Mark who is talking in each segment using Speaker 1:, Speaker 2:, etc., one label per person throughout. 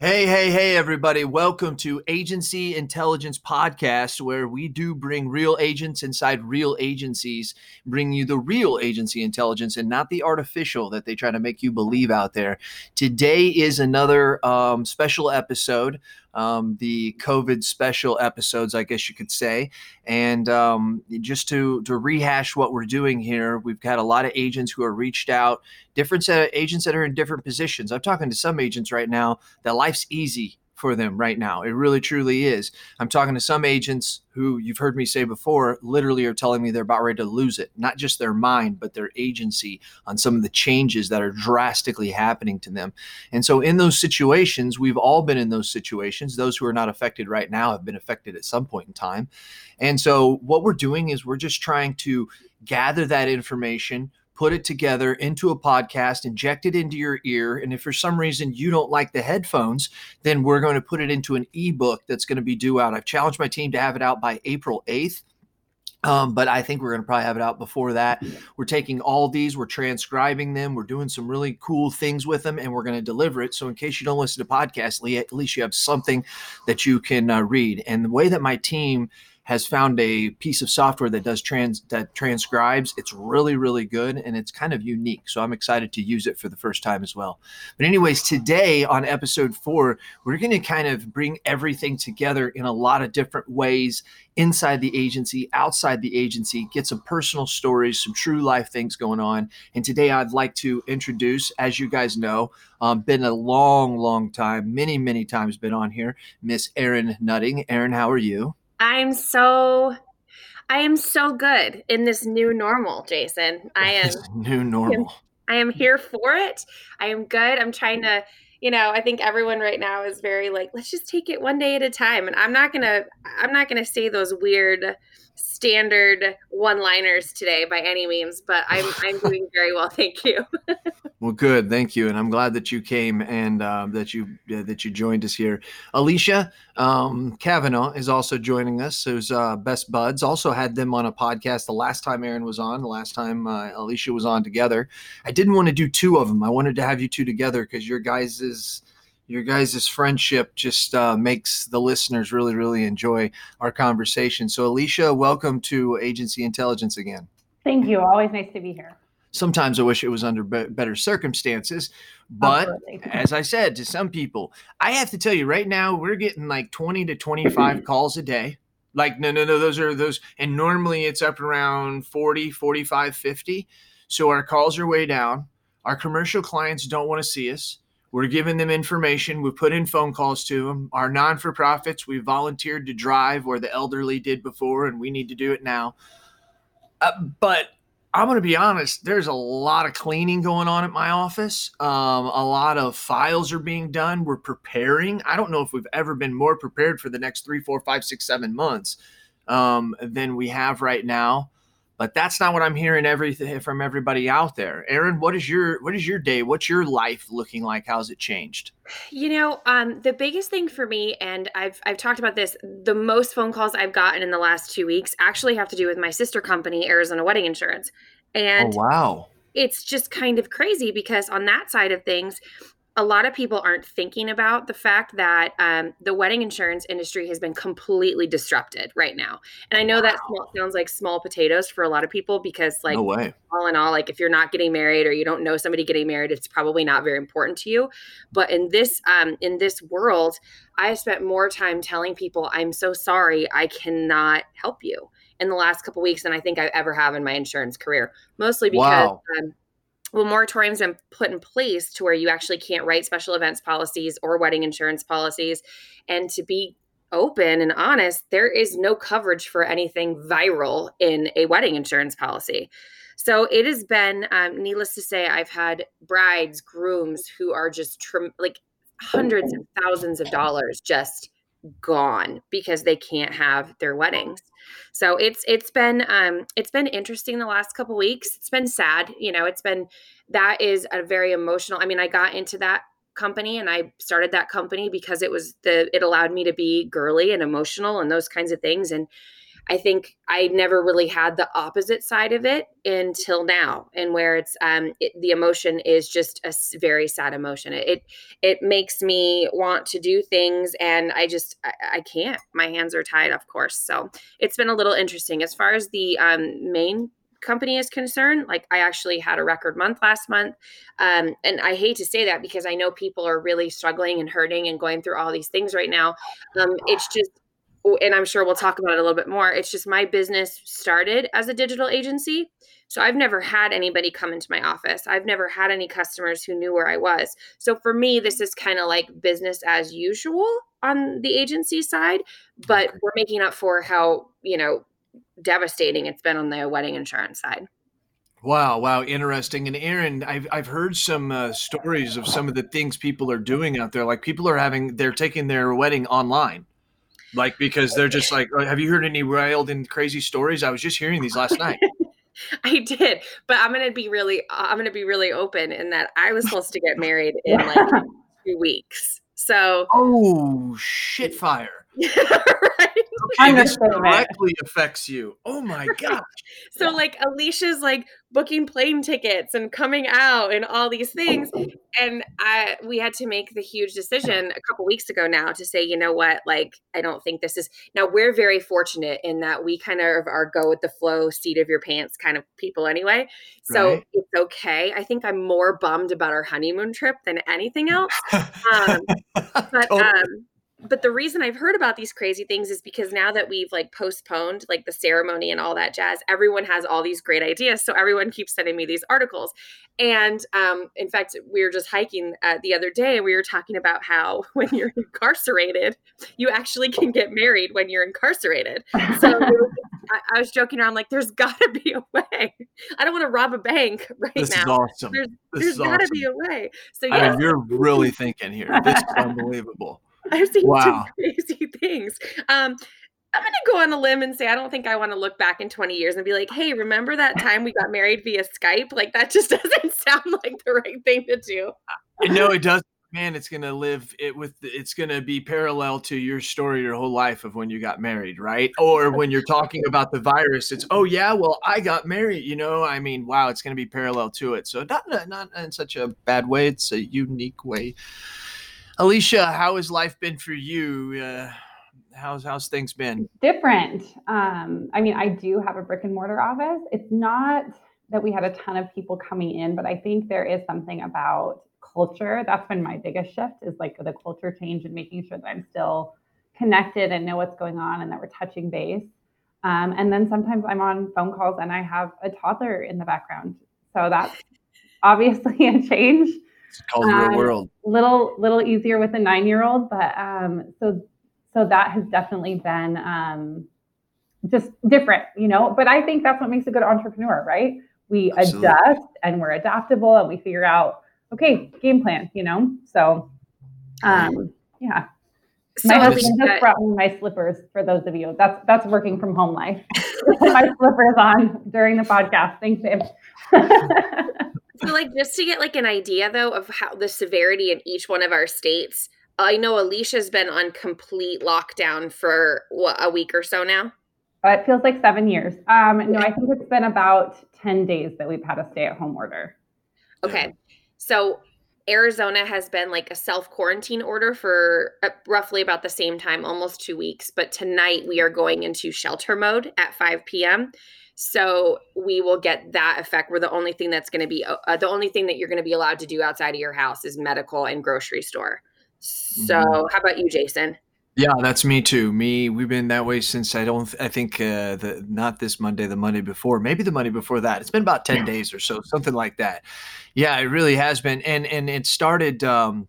Speaker 1: Hey, hey, hey, everybody. Welcome to Agency Intelligence Podcast, where we do bring real agents inside real agencies, bring you the real agency intelligence and not the artificial that they try to make you believe out there. Today is another um, special episode um, the COVID special episodes, I guess you could say. And um, just to to rehash what we're doing here, we've got a lot of agents who are reached out, different set of agents that are in different positions. I'm talking to some agents right now that life's easy for them right now. It really truly is. I'm talking to some agents who you've heard me say before literally are telling me they're about ready to lose it, not just their mind, but their agency on some of the changes that are drastically happening to them. And so, in those situations, we've all been in those situations. Those who are not affected right now have been affected at some point in time. And so, what we're doing is we're just trying to gather that information put it together into a podcast, inject it into your ear. And if for some reason you don't like the headphones, then we're going to put it into an ebook that's going to be due out. I've challenged my team to have it out by April 8th. Um, but I think we're going to probably have it out before that. We're taking all these, we're transcribing them, we're doing some really cool things with them, and we're going to deliver it. So, in case you don't listen to podcasts, at least you have something that you can uh, read. And the way that my team has found a piece of software that does trans that transcribes. It's really really good and it's kind of unique. So I'm excited to use it for the first time as well. But anyways, today on episode 4, we're going to kind of bring everything together in a lot of different ways inside the agency, outside the agency, get some personal stories, some true life things going on. And today I'd like to introduce, as you guys know, um, been a long, long time, many, many times been on here, Miss Erin Nutting. Erin, how are you?
Speaker 2: I'm so I am so good in this new normal, Jason. I am
Speaker 1: new normal.
Speaker 2: I am here for it. I am good. I'm trying to, you know, I think everyone right now is very like, let's just take it one day at a time. And I'm not gonna I'm not gonna say those weird standard one-liners today by any means, but I'm I'm doing very well, thank you.
Speaker 1: well, good, thank you, and I'm glad that you came and uh, that you uh, that you joined us here. Alicia um, Kavanaugh is also joining us. Who's uh, best buds? Also had them on a podcast the last time Erin was on. The last time uh, Alicia was on together. I didn't want to do two of them. I wanted to have you two together because your guys is your guys' friendship just uh, makes the listeners really, really enjoy our conversation. So, Alicia, welcome to Agency Intelligence again.
Speaker 3: Thank you. Always nice to be here.
Speaker 1: Sometimes I wish it was under be- better circumstances. But as I said to some people, I have to tell you right now, we're getting like 20 to 25 calls a day. Like, no, no, no, those are those. And normally it's up around 40, 45, 50. So our calls are way down. Our commercial clients don't want to see us we're giving them information. We put in phone calls to them. Our non for profits, we volunteered to drive where the elderly did before, and we need to do it now. Uh, but I'm going to be honest, there's a lot of cleaning going on at my office. Um, a lot of files are being done. We're preparing. I don't know if we've ever been more prepared for the next three, four, five, six, seven months um, than we have right now but that's not what I'm hearing everything from everybody out there. Erin, what is your what is your day? What's your life looking like? How's it changed?
Speaker 2: You know, um, the biggest thing for me, and I've I've talked about this, the most phone calls I've gotten in the last two weeks actually have to do with my sister company, Arizona Wedding Insurance. And
Speaker 1: oh, wow.
Speaker 2: It's just kind of crazy because on that side of things, a lot of people aren't thinking about the fact that um, the wedding insurance industry has been completely disrupted right now. And I know wow. that small, sounds like small potatoes for a lot of people because, like,
Speaker 1: no
Speaker 2: all in all, like if you're not getting married or you don't know somebody getting married, it's probably not very important to you. But in this um, in this world, I have spent more time telling people, "I'm so sorry, I cannot help you." In the last couple weeks than I think I ever have in my insurance career, mostly because wow. um, well, moratoriums have been put in place to where you actually can't write special events policies or wedding insurance policies. And to be open and honest, there is no coverage for anything viral in a wedding insurance policy. So it has been, um, needless to say, I've had brides, grooms who are just like hundreds of thousands of dollars just gone because they can't have their weddings. So it's it's been um it's been interesting the last couple weeks. It's been sad, you know, it's been that is a very emotional. I mean, I got into that company and I started that company because it was the it allowed me to be girly and emotional and those kinds of things and I think I never really had the opposite side of it until now, and where it's um, it, the emotion is just a very sad emotion. It, it, it makes me want to do things, and I just I, I, can't. My hands are tied, of course. So it's been a little interesting as far as the um, main company is concerned like i actually had a record month last month um, and i hate to say that because i know people are really struggling and hurting and going through all these things right now um, it's just and i'm sure we'll talk about it a little bit more it's just my business started as a digital agency so i've never had anybody come into my office i've never had any customers who knew where i was so for me this is kind of like business as usual on the agency side but we're making up for how you know devastating it's been on the wedding insurance side.
Speaker 1: Wow, wow, interesting. And Erin, I've I've heard some uh, stories of some of the things people are doing out there. Like people are having they're taking their wedding online. Like because they're just like, have you heard any wild and crazy stories? I was just hearing these last night.
Speaker 2: I did, but I'm gonna be really I'm gonna be really open in that I was supposed to get married in like two weeks. So
Speaker 1: Oh shit fire.
Speaker 2: right?
Speaker 1: Okay, this directly affects you. Oh my gosh.
Speaker 2: so like Alicia's like booking plane tickets and coming out and all these things. And I we had to make the huge decision a couple weeks ago now to say, you know what, like I don't think this is now we're very fortunate in that we kind of are go with the flow, seat of your pants kind of people anyway. So right. it's okay. I think I'm more bummed about our honeymoon trip than anything else. Um, but totally. um but the reason I've heard about these crazy things is because now that we've like postponed like the ceremony and all that jazz, everyone has all these great ideas. So everyone keeps sending me these articles. And um, in fact, we were just hiking uh, the other day and we were talking about how when you're incarcerated, you actually can get married when you're incarcerated. So I, I, was joking around like, there's got to be a way. I don't want to rob a bank right
Speaker 1: this
Speaker 2: now.
Speaker 1: Is awesome.
Speaker 2: There's,
Speaker 1: there's
Speaker 2: got to awesome. be a way. So
Speaker 1: yeah, I mean, you're really thinking here. This is unbelievable.
Speaker 2: I've seen wow. some crazy things. Um, I'm going to go on a limb and say I don't think I want to look back in 20 years and be like, "Hey, remember that time we got married via Skype?" Like that just doesn't sound like the right thing to do.
Speaker 1: No, it does. Man, it's going to live it with it's going to be parallel to your story your whole life of when you got married, right? Or when you're talking about the virus, it's, "Oh yeah, well, I got married." You know, I mean, wow, it's going to be parallel to it. So not not in such a bad way. It's a unique way Alicia, how has life been for you? Uh, how's how's things been?
Speaker 3: Different. Um, I mean, I do have a brick and mortar office. It's not that we had a ton of people coming in, but I think there is something about culture. That's been my biggest shift is like the culture change and making sure that I'm still connected and know what's going on and that we're touching base. Um, and then sometimes I'm on phone calls and I have a toddler in the background. So that's obviously a change.
Speaker 1: It's called um, real world.
Speaker 3: Little little easier with a nine year old, but um, so so that has definitely been um, just different, you know. But I think that's what makes a good entrepreneur, right? We Absolutely. adjust and we're adaptable and we figure out okay game plan, you know. So um, yeah. So my husband just brought me my slippers for those of you. That's that's working from home life. my slippers on during the podcast. Thanks, Dave.
Speaker 2: So, like, just to get like an idea though of how the severity in each one of our states, I know Alicia's been on complete lockdown for what a week or so now.
Speaker 3: Uh, it feels like seven years. Um, no, I think it's been about ten days that we've had a stay-at-home order.
Speaker 2: Okay, so Arizona has been like a self quarantine order for uh, roughly about the same time, almost two weeks. But tonight we are going into shelter mode at 5 p.m. So we will get that effect where the only thing that's going to be uh, the only thing that you're going to be allowed to do outside of your house is medical and grocery store. So mm-hmm. how about you, Jason?
Speaker 1: Yeah, that's me too. Me, we've been that way since I don't. I think uh, the not this Monday, the Monday before, maybe the Monday before that. It's been about ten yeah. days or so, something like that. Yeah, it really has been, and and it started. Um,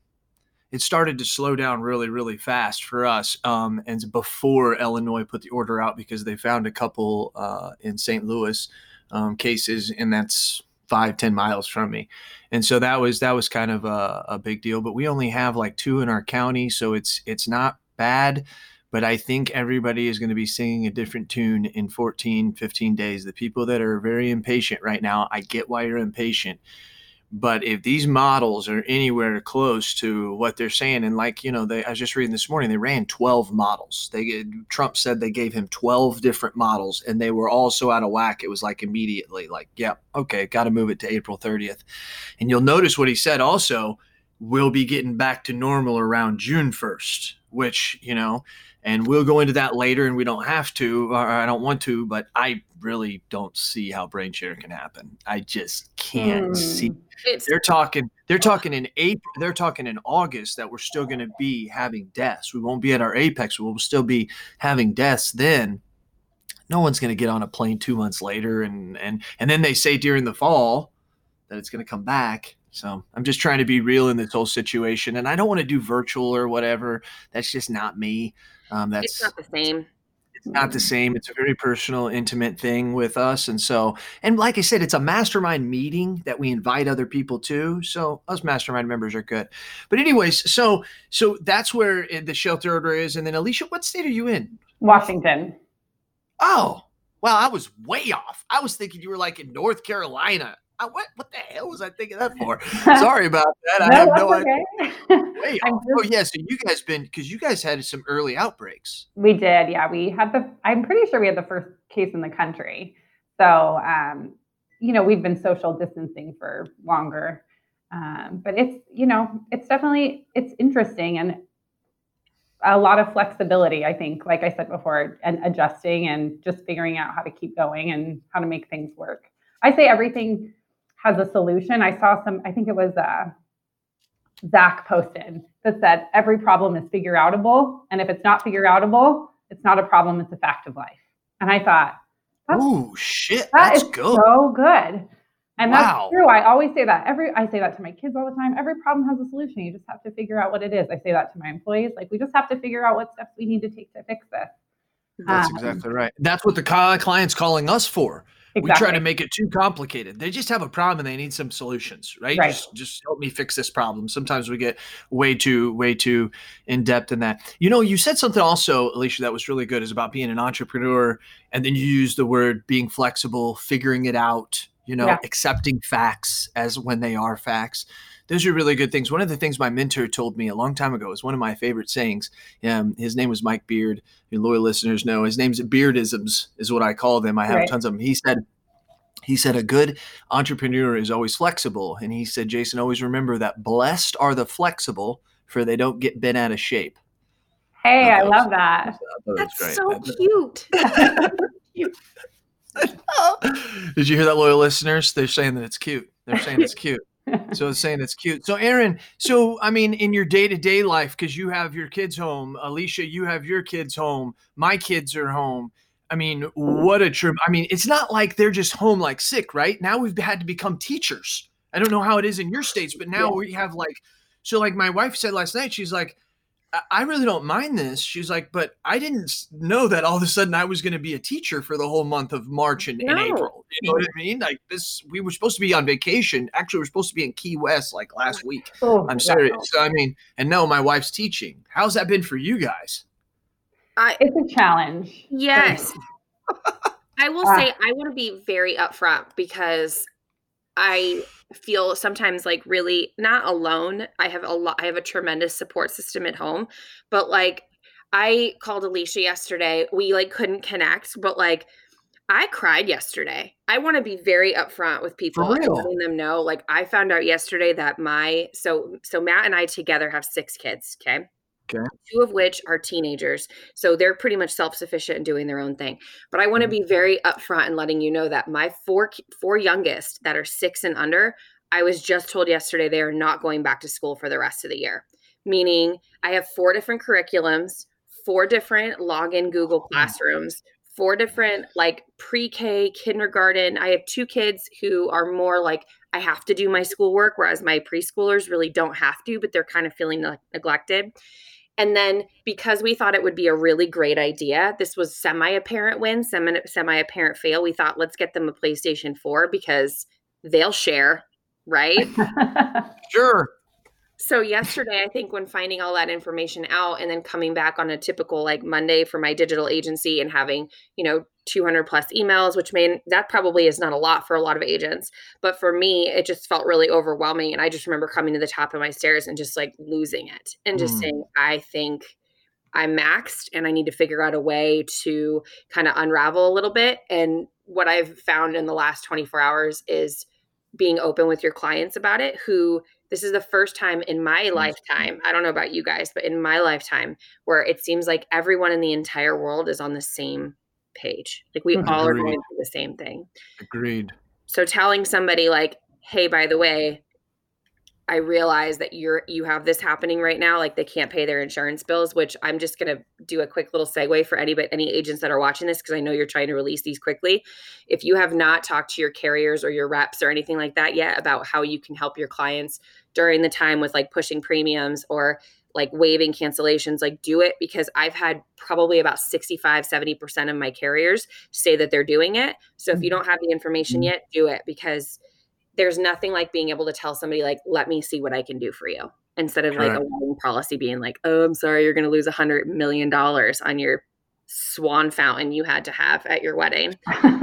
Speaker 1: it started to slow down really, really fast for us. Um, and before Illinois put the order out because they found a couple uh, in St. Louis um, cases, and that's five, ten miles from me. And so that was that was kind of a, a big deal. But we only have like two in our county, so it's it's not bad. But I think everybody is going to be singing a different tune in 14, 15 days. The people that are very impatient right now, I get why you're impatient But if these models are anywhere close to what they're saying, and like you know, they I was just reading this morning, they ran 12 models. They uh, Trump said they gave him 12 different models, and they were all so out of whack. It was like immediately, like, yeah, okay, got to move it to April 30th. And you'll notice what he said also. We'll be getting back to normal around June 1st, which you know, and we'll go into that later, and we don't have to, or I don't want to, but I really don't see how brain share can happen. I just can't mm. see. It's, they're talking. They're talking in April. They're talking in August that we're still going to be having deaths. We won't be at our apex. We'll still be having deaths then. No one's going to get on a plane two months later, and and and then they say during the fall that it's going to come back. So I'm just trying to be real in this whole situation, and I don't want to do virtual or whatever. That's just not me.
Speaker 2: Um, that's it's not the same
Speaker 1: it's not the same. It's a very personal, intimate thing with us. And so, and like I said, it's a mastermind meeting that we invite other people to. So us mastermind members are good. But anyways, so so that's where the shelter order is. And then Alicia, what state are you in?
Speaker 3: Washington.
Speaker 1: Oh, well, I was way off. I was thinking you were like in North Carolina. I, what what the hell was I thinking that for? Sorry about that. I no, have no okay. idea. just, oh yeah, so you guys been because you guys had some early outbreaks.
Speaker 3: We did, yeah. We had the. I'm pretty sure we had the first case in the country. So, um, you know, we've been social distancing for longer, um, but it's you know, it's definitely it's interesting and a lot of flexibility. I think, like I said before, and adjusting and just figuring out how to keep going and how to make things work. I say everything has a solution. I saw some, I think it was uh, Zach posted that said every problem is figure outable. And if it's not figure outable, it's not a problem, it's a fact of life. And I thought,
Speaker 1: oh shit, that that's good.
Speaker 3: so good. And wow. that's true. I always say that. Every I say that to my kids all the time. Every problem has a solution. You just have to figure out what it is. I say that to my employees. Like we just have to figure out what steps we need to take to fix this.
Speaker 1: That's um, exactly right. That's what the client's calling us for. Exactly. We try to make it too complicated. They just have a problem and they need some solutions, right? right? Just just help me fix this problem. Sometimes we get way too way too in depth in that. You know, you said something also, Alicia, that was really good is about being an entrepreneur and then you use the word being flexible, figuring it out, you know, yeah. accepting facts as when they are facts those are really good things. One of the things my mentor told me a long time ago is one of my favorite sayings. Um, his name was Mike Beard. Your loyal listeners know his name's Beardisms is what I call them. I have right. tons of them. He said, he said a good entrepreneur is always flexible, and he said, Jason, always remember that blessed are the flexible, for they don't get bent out of shape.
Speaker 3: Hey, I, I love that.
Speaker 2: That's so cute.
Speaker 1: Did you hear that, loyal listeners? They're saying that it's cute. They're saying it's cute so saying it's cute. So Erin, so I mean, in your day to day life, because you have your kids home, Alicia, you have your kids home, my kids are home. I mean, what a trip! I mean, it's not like they're just home like sick, right? Now we've had to become teachers. I don't know how it is in your states, but now yeah. we have like, so like my wife said last night, she's like, I really don't mind this. She's like, but I didn't know that all of a sudden I was going to be a teacher for the whole month of March and, no. and, April. You know what I mean? Like this, we were supposed to be on vacation. Actually, we are supposed to be in Key West like last week. Oh, I'm serious. Wow. So, I mean, and no, my wife's teaching. How's that been for you guys?
Speaker 3: I, it's a challenge.
Speaker 2: Yes. I will uh, say I want to be very upfront because I feel sometimes like really not alone. I have a lot I have a tremendous support system at home, but like I called Alicia yesterday. We like couldn't connect, but like I cried yesterday. I want to be very upfront with people letting them know. Like I found out yesterday that my so so Matt and I together have six kids. Okay. Okay. Two of which are teenagers. So they're pretty much self-sufficient and doing their own thing. But I want to mm-hmm. be very upfront and letting you know that my four four youngest that are 6 and under, I was just told yesterday they are not going back to school for the rest of the year. Meaning I have four different curriculums, four different login Google classrooms, four different like pre-K, kindergarten. I have two kids who are more like I have to do my schoolwork whereas my preschoolers really don't have to, but they're kind of feeling neglected. And then because we thought it would be a really great idea, this was semi apparent win, semi apparent fail. We thought let's get them a PlayStation 4 because they'll share, right?
Speaker 1: sure.
Speaker 2: So yesterday, I think when finding all that information out and then coming back on a typical like Monday for my digital agency and having, you know, 200 plus emails, which may that probably is not a lot for a lot of agents, but for me, it just felt really overwhelming. And I just remember coming to the top of my stairs and just like losing it and just mm. saying, I think I'm maxed and I need to figure out a way to kind of unravel a little bit. And what I've found in the last 24 hours is being open with your clients about it who this is the first time in my mm-hmm. lifetime i don't know about you guys but in my lifetime where it seems like everyone in the entire world is on the same page like we Agreed. all are going through the same thing
Speaker 1: Agreed.
Speaker 2: So telling somebody like, "Hey, by the way, I realize that you're you have this happening right now, like they can't pay their insurance bills, which I'm just gonna do a quick little segue for any but any agents that are watching this because I know you're trying to release these quickly. If you have not talked to your carriers or your reps or anything like that yet about how you can help your clients during the time with like pushing premiums or like waiving cancellations like do it because i've had probably about 65 70% of my carriers say that they're doing it so if you mm-hmm. don't have the information mm-hmm. yet do it because there's nothing like being able to tell somebody like let me see what i can do for you instead of Correct. like a wedding policy being like oh i'm sorry you're going to lose a hundred million dollars on your swan fountain you had to have at your wedding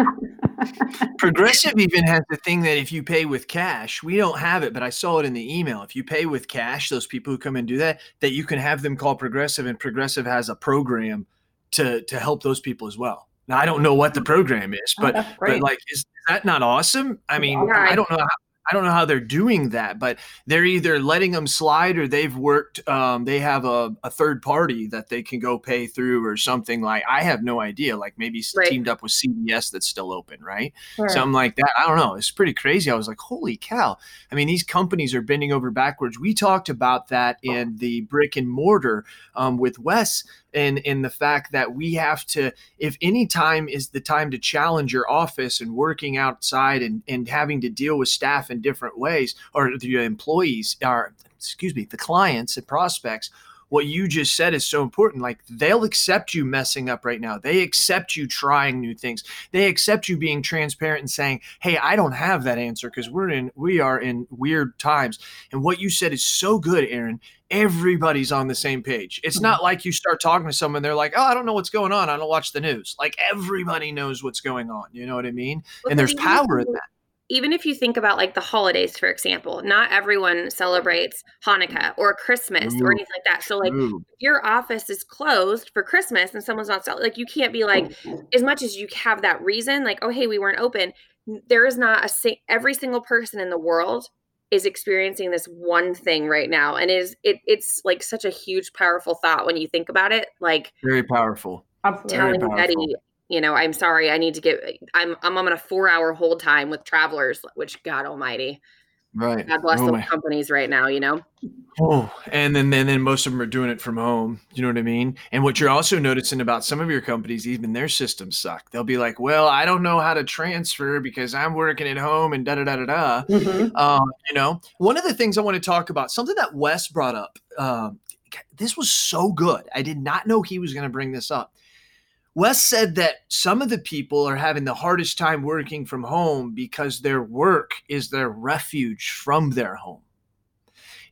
Speaker 1: Progressive even has the thing that if you pay with cash, we don't have it, but I saw it in the email. If you pay with cash, those people who come and do that, that you can have them call Progressive, and Progressive has a program to to help those people as well. Now I don't know what the program is, oh, but oh, but like is, is, that not awesome? I mean, yeah. I don't know how, I don't know how they're doing that, but they're either letting them slide or they've worked. Um, they have a, a, third party that they can go pay through or something like. I have no idea. Like maybe right. teamed up with CVS that's still open, right? Sure. Something like that. I don't know. It's pretty crazy. I was like, holy cow! I mean, these companies are bending over backwards. We talked about that in the brick and mortar um, with Wes in the fact that we have to if any time is the time to challenge your office and working outside and and having to deal with staff in different ways or the employees are excuse me the clients and prospects what you just said is so important. Like they'll accept you messing up right now. They accept you trying new things. They accept you being transparent and saying, "Hey, I don't have that answer because we're in we are in weird times." And what you said is so good, Erin. Everybody's on the same page. It's mm-hmm. not like you start talking to someone, they're like, "Oh, I don't know what's going on. I don't watch the news." Like everybody knows what's going on. You know what I mean? Well, and there's power in that
Speaker 2: even if you think about like the holidays, for example, not everyone celebrates Hanukkah or Christmas Ooh. or anything like that. So, like, your office is closed for Christmas and someone's not like, you can't be like, mm-hmm. as much as you have that reason, like, oh, hey, we weren't open. There is not a every single person in the world is experiencing this one thing right now, and is it? It's like such a huge, powerful thought when you think about it. Like,
Speaker 1: very powerful.
Speaker 2: Absolutely. Telling powerful. Betty, you know, I'm sorry, I need to get I'm I'm on a four hour hold time with travelers, which God almighty.
Speaker 1: Right.
Speaker 2: God bless oh, those companies right now, you know.
Speaker 1: Oh, and then, then then most of them are doing it from home. You know what I mean? And what you're also noticing about some of your companies, even their systems suck. They'll be like, "Well, I don't know how to transfer because I'm working at home and da da da da da." Mm-hmm. Um, you know, one of the things I want to talk about, something that Wes brought up. Um, this was so good. I did not know he was going to bring this up. Wes said that some of the people are having the hardest time working from home because their work is their refuge from their home.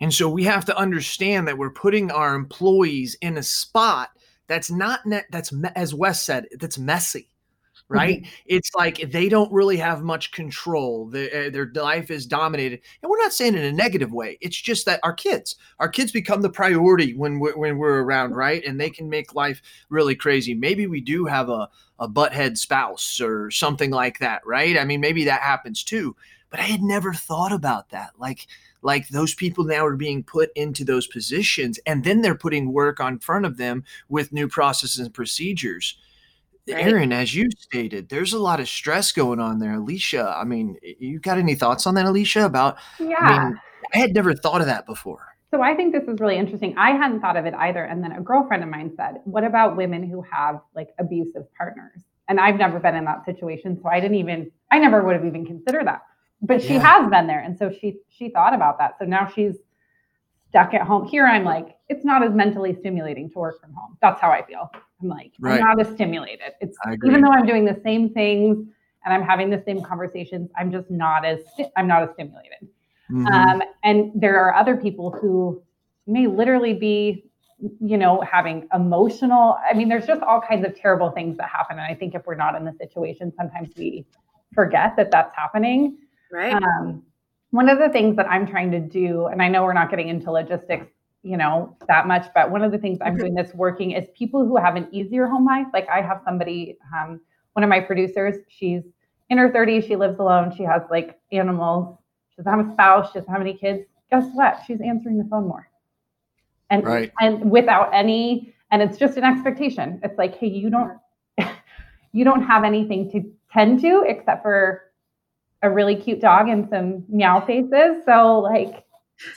Speaker 1: And so we have to understand that we're putting our employees in a spot that's not net, that's as Wes said, that's messy right? Mm-hmm. It's like they don't really have much control. Their, uh, their life is dominated, and we're not saying in a negative way. It's just that our kids, our kids become the priority when we're, when we're around, right? And they can make life really crazy. Maybe we do have a a butthead spouse or something like that, right? I mean, maybe that happens too. But I had never thought about that. Like like those people now are being put into those positions and then they're putting work on front of them with new processes and procedures Right? Erin, as you stated, there's a lot of stress going on there. Alicia, I mean, you got any thoughts on that, Alicia? About,
Speaker 3: yeah, I,
Speaker 1: mean, I had never thought of that before.
Speaker 3: So I think this is really interesting. I hadn't thought of it either. And then a girlfriend of mine said, What about women who have like abusive partners? And I've never been in that situation. So I didn't even, I never would have even considered that. But she yeah. has been there. And so she she thought about that. So now she's stuck at home. Here I'm like, it's not as mentally stimulating to work from home. That's how I feel. I'm like, right. I'm not as stimulated. It's even though I'm doing the same things and I'm having the same conversations, I'm just not as I'm not as stimulated. Mm-hmm. Um, and there are other people who may literally be you know having emotional i mean there's just all kinds of terrible things that happen and i think if we're not in the situation sometimes we forget that that's happening
Speaker 2: right
Speaker 3: um, one of the things that i'm trying to do and i know we're not getting into logistics you know that much. But one of the things i'm doing that's working is people who have an easier home life like i have somebody um, one of my producers she's in her 30s she lives alone she has like animals she doesn't have a spouse she doesn't have any kids. Guess what? She's answering the phone more. And right. and without any and it's just an expectation. It's like hey you don't you don't have anything to tend to except for a really cute dog and some meow faces. So like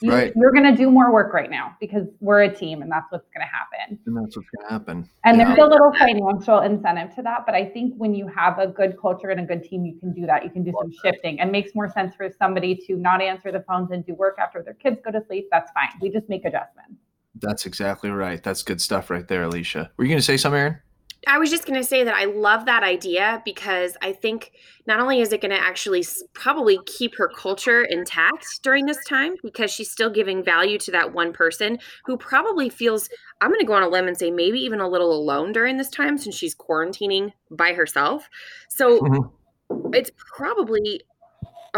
Speaker 3: you, right. you're going to do more work right now because we're a team and that's what's going to happen
Speaker 1: and that's what's going to happen
Speaker 3: and yeah. there's a little financial incentive to that but i think when you have a good culture and a good team you can do that you can do some shifting and makes more sense for somebody to not answer the phones and do work after their kids go to sleep that's fine we just make adjustments
Speaker 1: that's exactly right. That's good stuff right there, Alicia. Were you going to say something, Erin?
Speaker 2: I was just going to say that I love that idea because I think not only is it going to actually probably keep her culture intact during this time because she's still giving value to that one person who probably feels, I'm going to go on a limb and say maybe even a little alone during this time since she's quarantining by herself. So mm-hmm. it's probably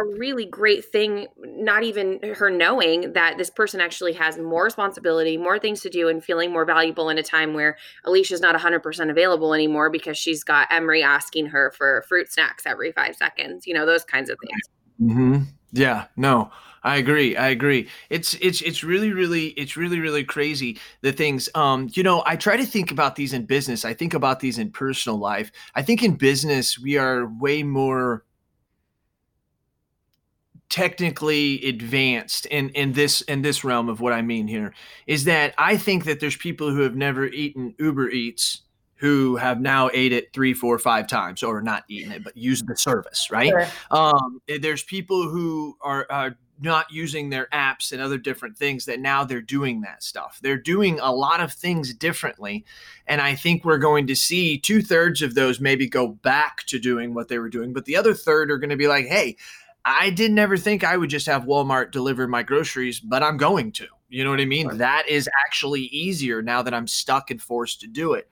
Speaker 2: a really great thing, not even her knowing that this person actually has more responsibility, more things to do, and feeling more valuable in a time where Alicia's not 100% available anymore because she's got Emery asking her for fruit snacks every five seconds, you know, those kinds of things.
Speaker 1: Mm-hmm. Yeah, no, I agree. I agree. It's it's it's really really it's really really crazy the things um you know, I try to think about these in business. I think about these in personal life. I think in business we are way more technically advanced in in this in this realm of what I mean here is that I think that there's people who have never eaten Uber Eats who have now ate it three, four, five times, or not eaten it, but used the service, right? Sure. Um, there's people who are, are not using their apps and other different things that now they're doing that stuff. They're doing a lot of things differently. And I think we're going to see two thirds of those maybe go back to doing what they were doing, but the other third are going to be like, hey, I didn't ever think I would just have Walmart deliver my groceries, but I'm going to. You know what I mean? Right. That is actually easier now that I'm stuck and forced to do it.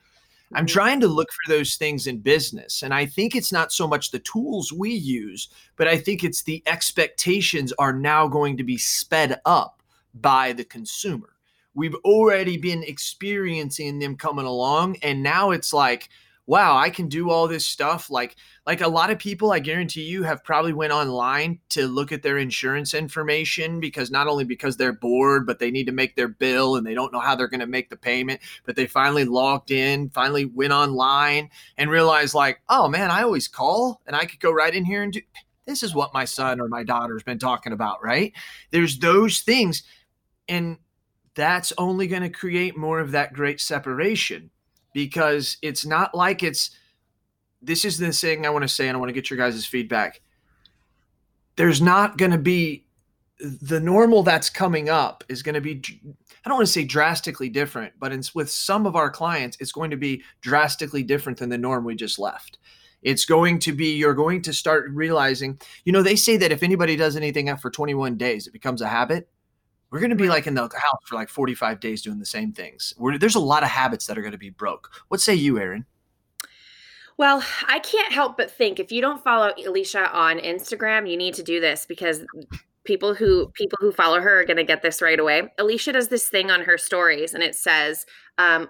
Speaker 1: I'm mm-hmm. trying to look for those things in business. And I think it's not so much the tools we use, but I think it's the expectations are now going to be sped up by the consumer. We've already been experiencing them coming along. And now it's like, wow, I can do all this stuff. Like, like a lot of people, I guarantee you, have probably went online to look at their insurance information because not only because they're bored, but they need to make their bill and they don't know how they're going to make the payment. But they finally logged in, finally went online and realized, like, oh man, I always call and I could go right in here and do. This is what my son or my daughter's been talking about, right? There's those things, and that's only going to create more of that great separation because it's not like it's this is the thing I want to say, and I want to get your guys' feedback. There's not going to be the normal that's coming up is going to be I don't want to say drastically different, but it's with some of our clients, it's going to be drastically different than the norm we just left. It's going to be, you're going to start realizing, you know, they say that if anybody does anything for 21 days, it becomes a habit. We're going to be like in the house for like 45 days doing the same things. We're, there's a lot of habits that are going to be broke. What say you, Erin?
Speaker 2: Well, I can't help but think if you don't follow Alicia on Instagram, you need to do this because people who people who follow her are going to get this right away. Alicia does this thing on her stories and it says um,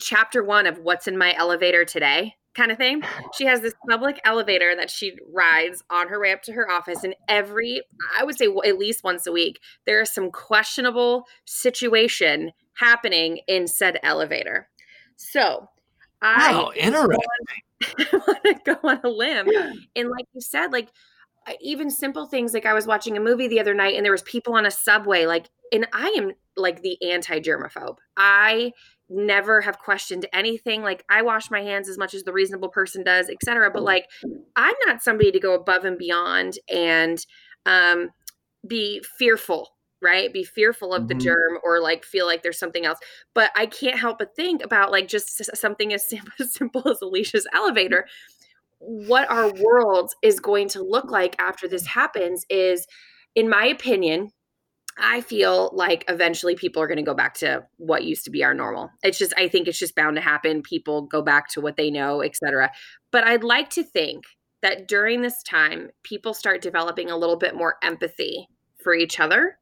Speaker 2: chapter 1 of what's in my elevator today kind of thing. She has this public elevator that she rides on her way up to her office. And every, I would say at least once a week, there is some questionable situation happening in said elevator. So I
Speaker 1: wow, interesting.
Speaker 2: want to go on a limb. And like you said, like even simple things like I was watching a movie the other night and there was people on a subway like and I am like the anti-germaphobe. I never have questioned anything like i wash my hands as much as the reasonable person does etc but like i'm not somebody to go above and beyond and um be fearful right? Be fearful of mm-hmm. the germ or like feel like there's something else. But i can't help but think about like just something as simple, as simple as alicia's elevator. What our world is going to look like after this happens is in my opinion I feel like eventually people are going to go back to what used to be our normal. It's just I think it's just bound to happen. People go back to what they know, etc. But I'd like to think that during this time people start developing a little bit more empathy for each other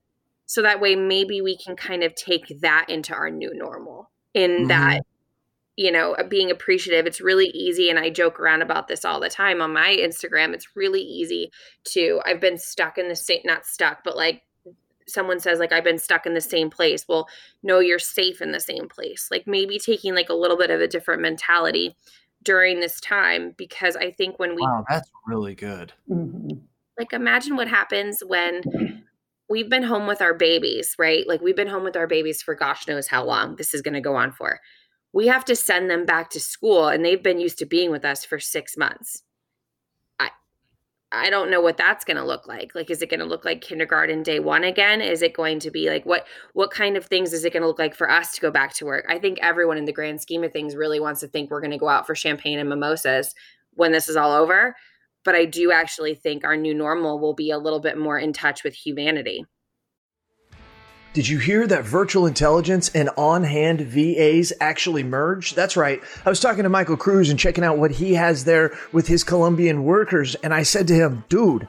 Speaker 2: so that way maybe we can kind of take that into our new normal in mm-hmm. that you know uh, being appreciative it's really easy and i joke around about this all the time on my instagram it's really easy to i've been stuck in the state, not stuck but like someone says like i've been stuck in the same place. Well no you're safe in the same place. Like maybe taking like a little bit of a different mentality during this time because i think when we
Speaker 4: wow that's really good. Mm-hmm.
Speaker 2: like imagine what happens when we've been home with our babies right? Like we've been home with our babies for gosh knows how long this is going to go on for. We have to send them back to school and they've been used to being with us for 6 months. I don't know what that's going to look like. Like is it going to look like kindergarten day 1 again? Is it going to be like what what kind of things is it going to look like for us to go back to work? I think everyone in the grand scheme of things really wants to think we're going to go out for champagne and mimosas when this is all over, but I do actually think our new normal will be a little bit more in touch with humanity.
Speaker 1: Did you hear that virtual intelligence and on hand VAs actually merge? That's right. I was talking to Michael Cruz and checking out what he has there with his Colombian workers. And I said to him, dude,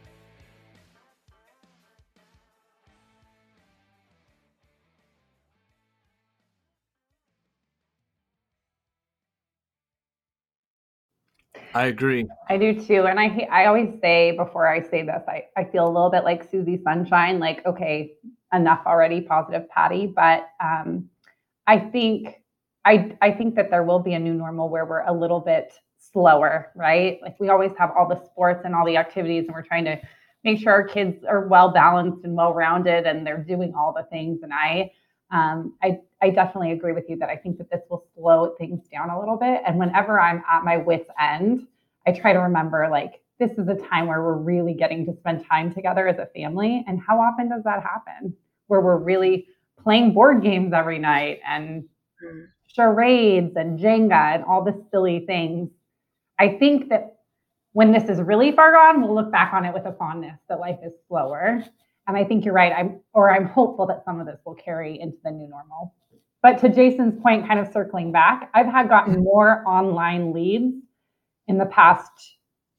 Speaker 4: I agree.
Speaker 3: I do too. And I I always say before I say this, I, I feel a little bit like Susie Sunshine, like, okay, enough already, positive Patty. But um, I think I I think that there will be a new normal where we're a little bit slower, right? Like we always have all the sports and all the activities, and we're trying to make sure our kids are well balanced and well rounded and they're doing all the things. And I um, I, I definitely agree with you that I think that this will slow things down a little bit. And whenever I'm at my wits' end, I try to remember like this is a time where we're really getting to spend time together as a family. And how often does that happen? Where we're really playing board games every night and mm. charades and Jenga and all the silly things. I think that when this is really far gone, we'll look back on it with a fondness that life is slower and I think you're right. I'm or I'm hopeful that some of this will carry into the new normal. But to Jason's point, kind of circling back, I've had gotten more online leads in the past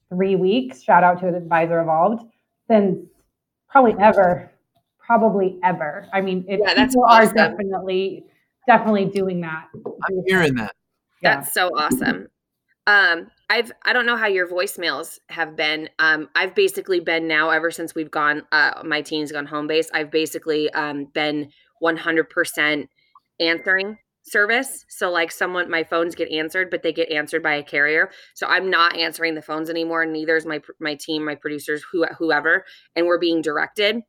Speaker 3: three weeks. Shout out to Advisor Evolved than probably ever, probably ever. I mean, it, yeah, that's people awesome. are definitely definitely doing that.
Speaker 4: I'm hearing that.
Speaker 2: That's so awesome. Um, I've I don't know how your voicemails have been. Um, I've basically been now ever since we've gone. Uh, my team's gone home base. I've basically um, been 100% answering service. So like someone, my phones get answered, but they get answered by a carrier. So I'm not answering the phones anymore. Neither is my my team, my producers, who, whoever, and we're being directed.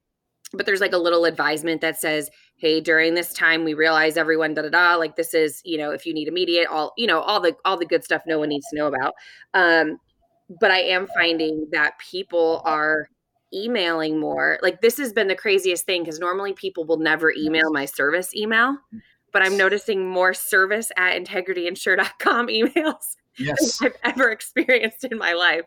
Speaker 2: But there's like a little advisement that says, hey during this time we realize everyone da da da like this is you know if you need immediate all you know all the all the good stuff no one needs to know about. Um but i am finding that people are emailing more. Like this has been the craziest thing because normally people will never email my service email but i'm noticing more service at integrityinsure.com emails yes. i've ever experienced in my life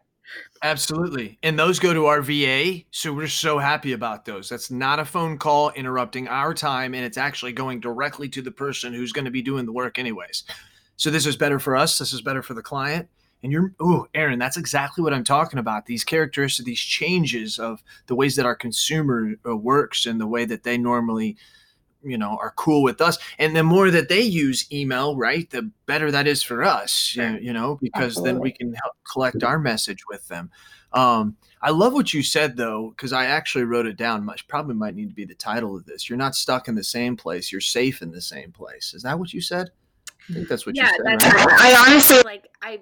Speaker 1: Absolutely. And those go to our VA. So we're so happy about those. That's not a phone call interrupting our time. And it's actually going directly to the person who's going to be doing the work, anyways. So this is better for us. This is better for the client. And you're, oh, Erin, that's exactly what I'm talking about. These characteristics, these changes of the ways that our consumer uh, works and the way that they normally you know are cool with us. And the more that they use email right the better that is for us you know because Absolutely. then we can help collect our message with them. Um, i love what you said though because i actually wrote it down. Much probably might need to be the title of this. You're not stuck in the same place. You're safe in the same place. Is that what you said? I think that's what
Speaker 2: yeah,
Speaker 1: you
Speaker 2: said right? i honestly like i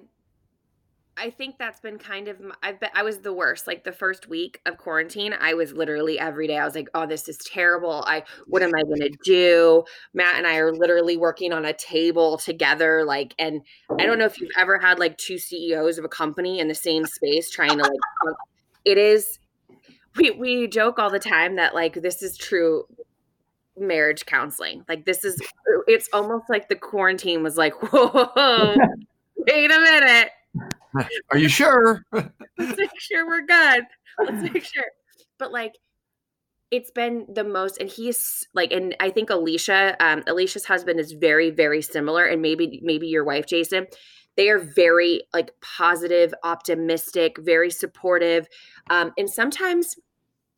Speaker 2: I think that's been kind of I've been I was the worst. Like the first week of quarantine, I was literally every day I was like, "Oh, this is terrible. I what am I going to do?" Matt and I are literally working on a table together like and I don't know if you've ever had like two CEOs of a company in the same space trying to like it is we we joke all the time that like this is true marriage counseling. Like this is it's almost like the quarantine was like, "Whoa, wait a minute."
Speaker 1: Are you sure?
Speaker 2: Let's make sure we're good. Let's make sure. But like it's been the most and he's like and i think alicia um alicia's husband is very very similar and maybe maybe your wife jason they are very like positive optimistic very supportive um and sometimes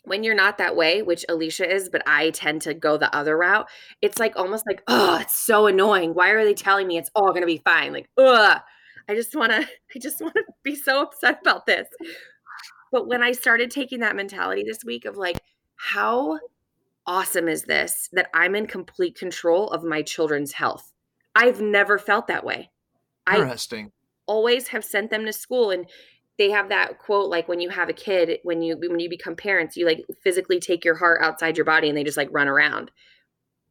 Speaker 2: when you're not that way which alicia is but i tend to go the other route it's like almost like oh it's so annoying why are they telling me it's all gonna be fine like ugh I just want to I just want to be so upset about this. But when I started taking that mentality this week of like how awesome is this that I'm in complete control of my children's health. I've never felt that way.
Speaker 1: Interesting. I
Speaker 2: always have sent them to school and they have that quote like when you have a kid when you when you become parents you like physically take your heart outside your body and they just like run around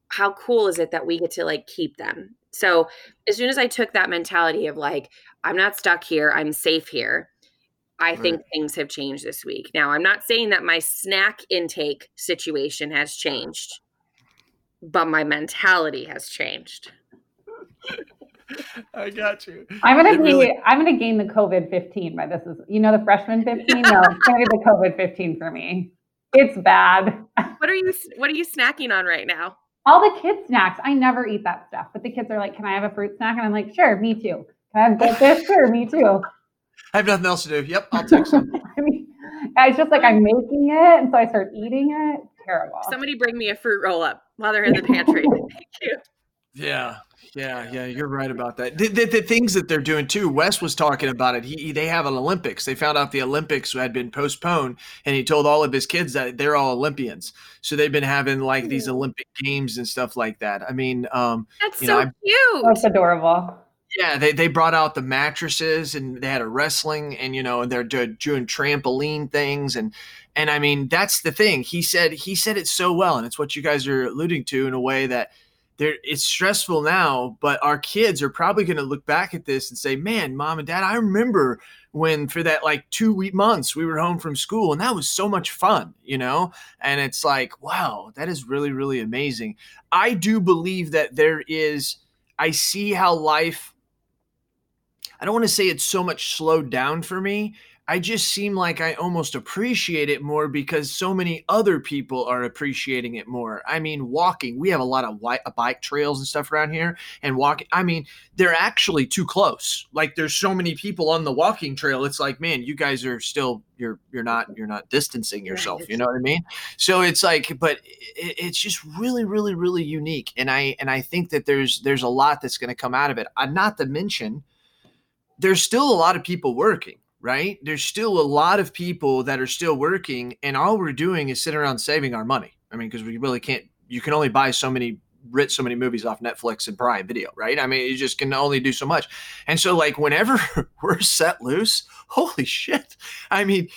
Speaker 2: how cool is it that we get to like keep them so as soon as I took that mentality of like, I'm not stuck here, I'm safe here, I right. think things have changed this week. Now, I'm not saying that my snack intake situation has changed, but my mentality has changed.
Speaker 1: I got you.
Speaker 3: I'm gonna be really... I'm gonna gain the COVID 15 by this is you know the freshman 15? No, it's gonna be the COVID 15 for me. It's bad.
Speaker 2: What are you what are you snacking on right now?
Speaker 3: All the kids snacks. I never eat that stuff, but the kids are like, "Can I have a fruit snack?" And I'm like, "Sure, me too." Can I have goldfish? sure, me too.
Speaker 1: I have nothing else to do. Yep, I'll take some. I mean,
Speaker 3: it's just like I'm making it, and so I start eating it. terrible.
Speaker 2: Somebody bring me a fruit roll up while they're in the pantry. Thank you.
Speaker 1: Yeah, yeah, yeah. You're right about that. The, the, the, things that they're doing too. Wes was talking about it. He they have an Olympics. They found out the Olympics had been postponed, and he told all of his kids that they're all Olympians. So they've been having like these Olympic games and stuff like that. I mean, um,
Speaker 2: that's so know, cute.
Speaker 3: That's adorable.
Speaker 1: Yeah, they, they brought out the mattresses and they had a wrestling and you know and they're doing trampoline things and and I mean that's the thing. He said he said it so well and it's what you guys are alluding to in a way that there it's stressful now, but our kids are probably going to look back at this and say, "Man, mom and dad, I remember when for that like 2 week months we were home from school and that was so much fun, you know?" And it's like, "Wow, that is really really amazing." I do believe that there is I see how life I don't want to say it's so much slowed down for me, I just seem like I almost appreciate it more because so many other people are appreciating it more. I mean, walking, we have a lot of white, uh, bike trails and stuff around here, and walking, I mean, they're actually too close. Like there's so many people on the walking trail. It's like, man, you guys are still you're you're not you're not distancing yourself. You know what I mean? So it's like, but it, it's just really, really, really unique, and I and I think that there's there's a lot that's going to come out of it. Uh, not to mention, there's still a lot of people working right? There's still a lot of people that are still working, and all we're doing is sitting around saving our money. I mean, because we really can't. You can only buy so many rent so many movies off Netflix and Prime Video, right? I mean, you just can only do so much. And so, like, whenever we're set loose, holy shit! I mean,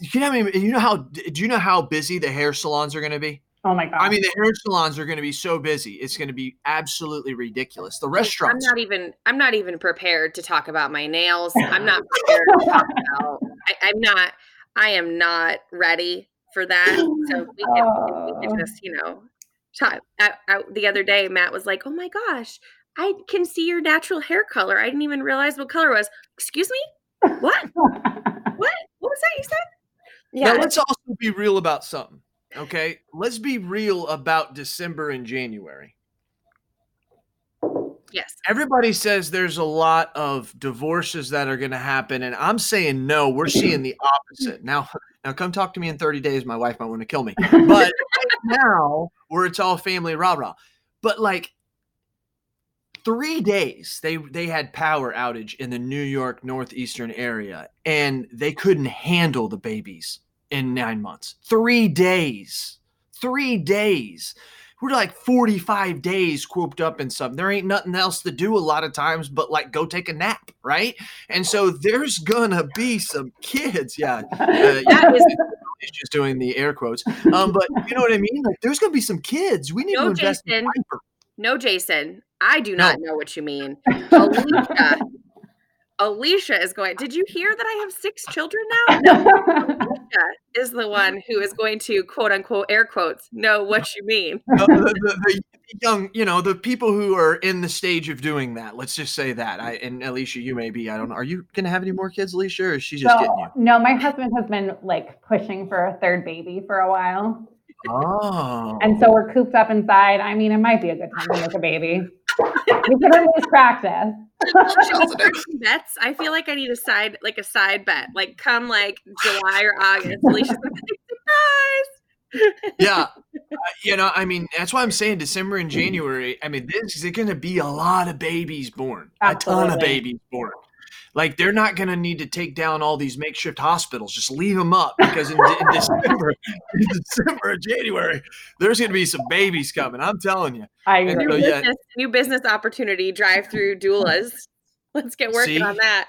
Speaker 1: you know, I mean, you know how do you know how busy the hair salons are going to be?
Speaker 3: Oh my god!
Speaker 1: I mean, the hair salons are going to be so busy; it's going to be absolutely ridiculous. The restaurants.
Speaker 2: I'm not even. I'm not even prepared to talk about my nails. I'm not prepared to talk about. I, am not. I am not ready for that. So we can, we can oh. just, you know, talk. the other day, Matt was like, "Oh my gosh, I can see your natural hair color. I didn't even realize what color was." Excuse me. What? what? What was that you said?
Speaker 1: Yeah. Now let's also be real about something. Okay. Let's be real about December and January.
Speaker 2: Yes.
Speaker 1: Everybody says there's a lot of divorces that are going to happen, and I'm saying no. We're seeing the opposite now. Now, come talk to me in 30 days. My wife might want to kill me, but right now, where it's all family rah rah. But like three days, they they had power outage in the New York northeastern area, and they couldn't handle the babies in nine months. Three days. Three days we're like 45 days cooped up in something. There ain't nothing else to do a lot of times but like go take a nap, right? And so there's gonna be some kids. Yeah. Uh, yeah. just doing the air quotes. Um, but you know what I mean? Like there's gonna be some kids. We need no, to invest
Speaker 2: Jason. in No, Jason. I do not no. know what you mean. Alicia Alicia is going. Did you hear that I have six children now? Alicia is the one who is going to quote unquote air quotes know what you mean.
Speaker 1: the, the, the, young, you know, the people who are in the stage of doing that. Let's just say that. I and Alicia, you may be. I don't know. Are you going to have any more kids, Alicia, or is she just getting you?
Speaker 3: No, my husband has been like pushing for a third baby for a while.
Speaker 1: Oh.
Speaker 3: And so we're cooped up inside. I mean, it might be a good time to make a baby. we can least practice.
Speaker 2: bets. I feel like I need a side, like a side bet. Like come like July or August, Alicia's like, surprise.
Speaker 1: yeah, uh, you know, I mean, that's why I'm saying December and January. I mean, this is going to be a lot of babies born, Absolutely. a ton of babies born. Like they're not going to need to take down all these makeshift hospitals. Just leave them up because in, in December, in December, January, there's going to be some babies coming. I'm telling you.
Speaker 2: I agree. New, yeah. business, new business opportunity: drive-through doulas. Let's get working See? on that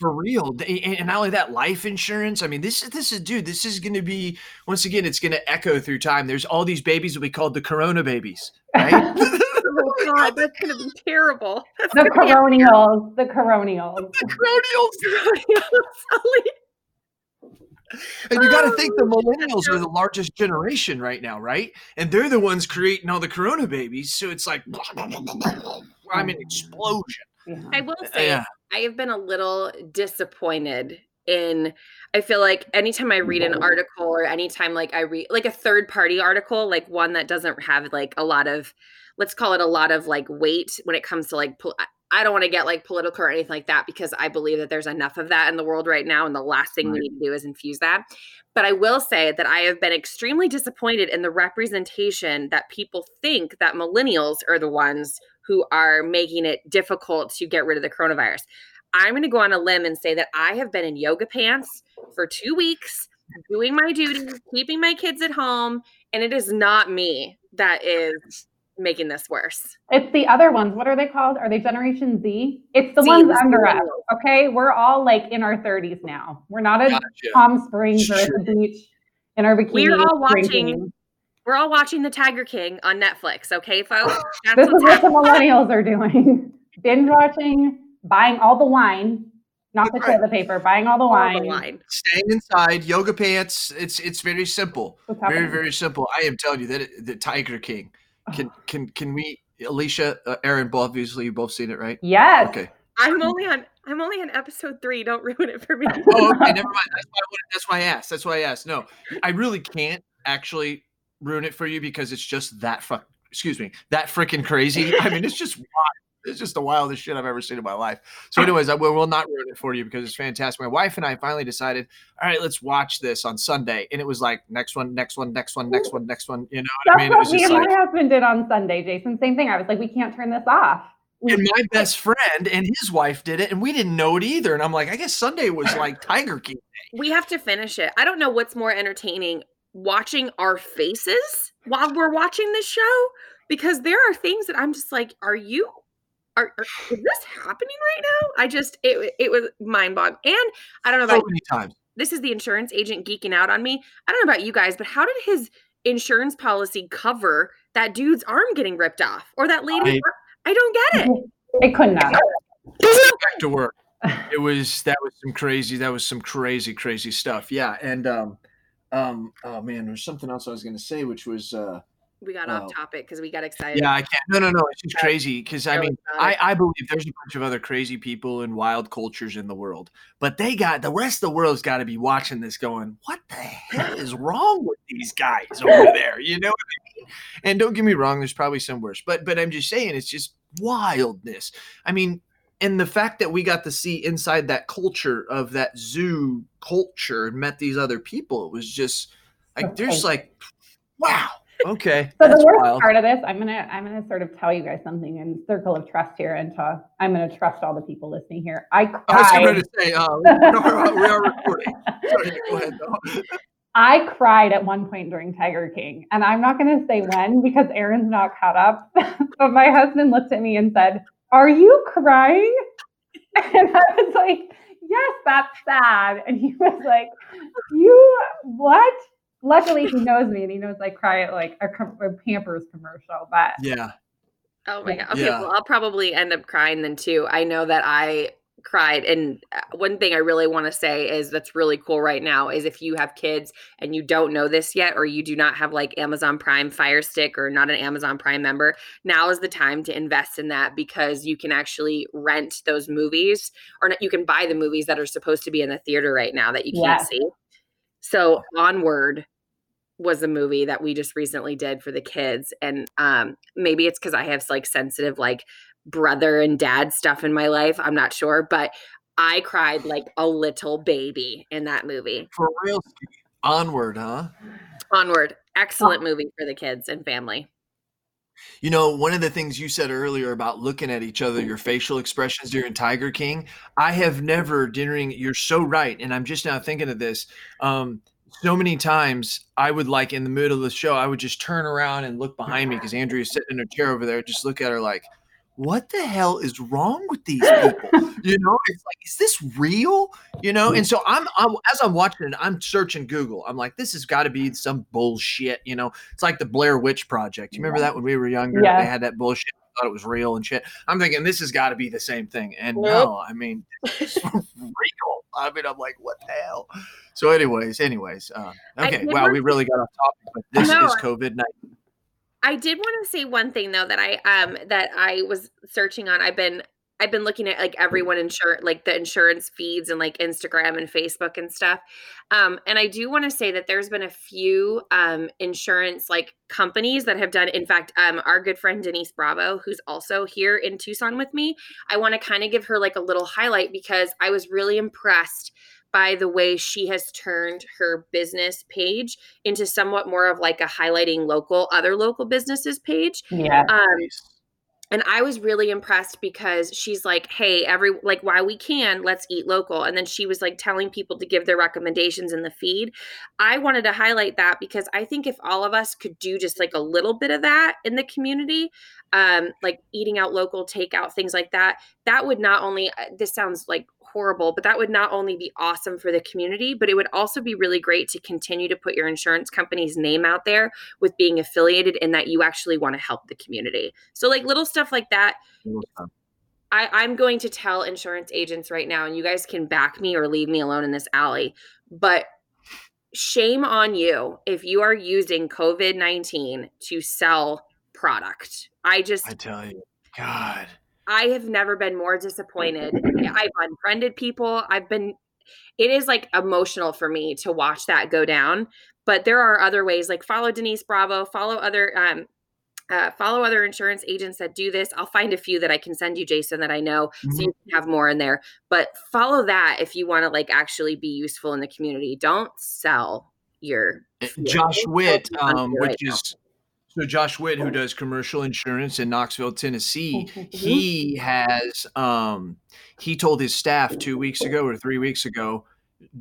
Speaker 1: for real and not only that life insurance i mean this is this is dude this is going to be once again it's going to echo through time there's all these babies that we called the corona babies right
Speaker 2: oh God, that's going to be terrible. That's
Speaker 3: the coronials. The coronials.
Speaker 1: The coronials. and you got to think the oh, millennials are the largest generation right now, right? And they're the ones creating all the corona babies. So it's like, I'm an explosion.
Speaker 2: I will say, yeah. I have been a little disappointed in i feel like anytime i read an article or anytime like i read like a third party article like one that doesn't have like a lot of let's call it a lot of like weight when it comes to like I don't want to get like political or anything like that because I believe that there's enough of that in the world right now and the last thing right. we need to do is infuse that. But I will say that I have been extremely disappointed in the representation that people think that millennials are the ones who are making it difficult to get rid of the coronavirus. I'm going to go on a limb and say that I have been in yoga pants for 2 weeks doing my duty, keeping my kids at home, and it is not me that is making this worse.
Speaker 3: It's the other ones. What are they called? Are they Generation Z? It's the Z, ones under us. Okay. We're all like in our 30s now. We're not at gotcha. Palm Springs sure. or at the beach in our bikini.
Speaker 2: We're all watching. Drinking. We're all watching The Tiger King on Netflix. Okay, folks?
Speaker 3: That's this is what the millennials are doing. Binge watching, buying all the wine, not the toilet paper, buying all the wine. All the wine.
Speaker 1: Staying inside, yoga pants. It's it's very simple. Very, very simple. I am telling you that the Tiger King can can can we, Alicia, uh, Erin, both obviously you both seen it, right?
Speaker 3: Yes.
Speaker 1: Okay.
Speaker 2: I'm only on. I'm only on episode three. Don't ruin it for me.
Speaker 1: oh, okay. Never mind. That's why, I, that's why I asked. That's why I asked. No, I really can't actually ruin it for you because it's just that fuck. Excuse me. That freaking crazy. I mean, it's just wild it's just the wildest shit I've ever seen in my life. So, anyways, I will, will not ruin it for you because it's fantastic. My wife and I finally decided, all right, let's watch this on Sunday, and it was like next one, next one, next one, next one, next one. You know
Speaker 3: what
Speaker 1: That's I
Speaker 3: mean? What me and like, my husband did on Sunday, Jason. Same thing. I was like, we can't turn this off.
Speaker 1: And my best friend and his wife did it, and we didn't know it either. And I'm like, I guess Sunday was like Tiger King Day.
Speaker 2: We have to finish it. I don't know what's more entertaining watching our faces while we're watching this show because there are things that I'm just like, are you are, are, is this happening right now? I just it it was mind boggling. And I don't know about so
Speaker 1: many times.
Speaker 2: This is the insurance agent geeking out on me. I don't know about you guys, but how did his insurance policy cover that dude's arm getting ripped off or that lady? I, I don't get it.
Speaker 3: It couldn't have.
Speaker 1: Back to work. It was that was some crazy. That was some crazy, crazy stuff. Yeah, and um, um, oh man, there's something else I was going to say, which was uh,
Speaker 2: we got off topic because we got excited.
Speaker 1: Yeah, I can't. No, no, no. It's just crazy because I mean, I, I believe there's a bunch of other crazy people and wild cultures in the world, but they got the rest of the world's got to be watching this, going, "What the hell is wrong with these guys over there? You know what I mean? And don't get me wrong, there's probably some worse, but but I'm just saying it's just wildness. I mean, and the fact that we got to see inside that culture of that zoo culture and met these other people, it was just like there's like wow. Okay.
Speaker 3: So the worst wild. part of this, I'm gonna I'm gonna sort of tell you guys something in circle of trust here, and to, I'm gonna trust all the people listening here. I cried. I was
Speaker 1: going to say uh, we are recording. Sorry, go ahead. Though.
Speaker 3: I cried at one point during Tiger King, and I'm not going to say when because Erin's not caught up. but my husband looked at me and said, "Are you crying?" And I was like, "Yes, that's sad." And he was like, "You what?" Luckily, he knows me and he knows I cry at like a, a Pampers commercial. But
Speaker 1: yeah.
Speaker 2: Oh my god. Okay, yeah. well, I'll probably end up crying then too. I know that I cried and uh, one thing i really want to say is that's really cool right now is if you have kids and you don't know this yet or you do not have like amazon prime fire stick or not an amazon prime member now is the time to invest in that because you can actually rent those movies or not, you can buy the movies that are supposed to be in the theater right now that you can't see so onward was a movie that we just recently did for the kids and um maybe it's because i have like sensitive like brother and dad stuff in my life. I'm not sure, but I cried like a little baby in that movie.
Speaker 1: For real. Onward, huh?
Speaker 2: Onward. Excellent movie for the kids and family.
Speaker 1: You know, one of the things you said earlier about looking at each other, your facial expressions during Tiger King, I have never during, you're so right. And I'm just now thinking of this. Um, so many times I would like in the middle of the show, I would just turn around and look behind me because Andrea's sitting in her chair over there, just look at her like, what the hell is wrong with these people? you know, it's like, is this real? You know, and so I'm, I'm as I'm watching it, I'm searching Google. I'm like, this has got to be some bullshit. You know, it's like the Blair Witch Project. You remember that when we were younger? Yeah. They had that bullshit. Thought it was real and shit. I'm thinking this has got to be the same thing. And nope. no, I mean, it's real. I mean, I'm like, what the hell? So, anyways, anyways, uh, okay. Wow, we really got off topic, but this no, is COVID nineteen.
Speaker 2: I did want to say one thing though that I um that I was searching on. I've been I've been looking at like everyone insure like the insurance feeds and like Instagram and Facebook and stuff. Um, and I do want to say that there's been a few um, insurance like companies that have done. In fact, um, our good friend Denise Bravo, who's also here in Tucson with me, I want to kind of give her like a little highlight because I was really impressed by the way she has turned her business page into somewhat more of like a highlighting local other local businesses page.
Speaker 3: Yeah. Um,
Speaker 2: and I was really impressed because she's like, "Hey, every like while we can, let's eat local." And then she was like telling people to give their recommendations in the feed. I wanted to highlight that because I think if all of us could do just like a little bit of that in the community, um, like eating out local, takeout, things like that, that would not only uh, this sounds like horrible, but that would not only be awesome for the community, but it would also be really great to continue to put your insurance company's name out there with being affiliated in that you actually want to help the community. So, like little stuff like that. I, I'm going to tell insurance agents right now, and you guys can back me or leave me alone in this alley. But shame on you if you are using COVID 19 to sell product. I just,
Speaker 1: I tell you, God.
Speaker 2: I have never been more disappointed. I've unfriended people. I've been it is like emotional for me to watch that go down. But there are other ways like follow Denise Bravo, follow other um uh, follow other insurance agents that do this. I'll find a few that I can send you, Jason, that I know, mm-hmm. so you can have more in there. But follow that if you want to like actually be useful in the community. Don't sell your.
Speaker 1: Eh, Josh Witt, um, which right is so Josh Witt, who does commercial insurance in Knoxville, Tennessee, mm-hmm. he has um, he told his staff two weeks ago or three weeks ago,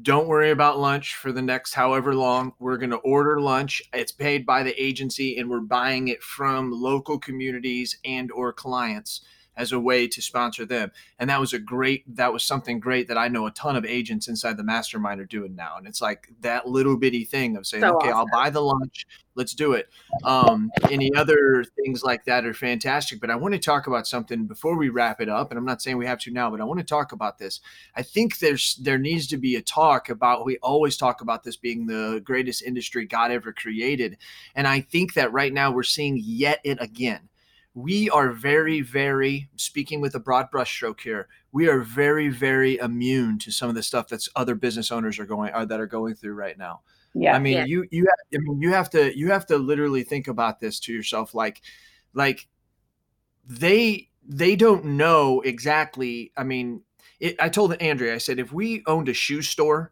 Speaker 1: don't worry about lunch for the next however long. We're going to order lunch. It's paid by the agency, and we're buying it from local communities and or clients as a way to sponsor them. And that was a great, that was something great that I know a ton of agents inside the mastermind are doing now. And it's like that little bitty thing of saying, so okay, awesome. I'll buy the lunch, let's do it. Um, any other things like that are fantastic. But I want to talk about something before we wrap it up. And I'm not saying we have to now, but I want to talk about this. I think there's there needs to be a talk about we always talk about this being the greatest industry God ever created. And I think that right now we're seeing yet it again we are very, very, speaking with a broad brushstroke here, we are very, very immune to some of the stuff that's other business owners are going are, that are going through right now. Yeah. I mean, yeah. you you have, I mean, you have to you have to literally think about this to yourself like like they they don't know exactly. I mean, it, I told Andrea, I said if we owned a shoe store,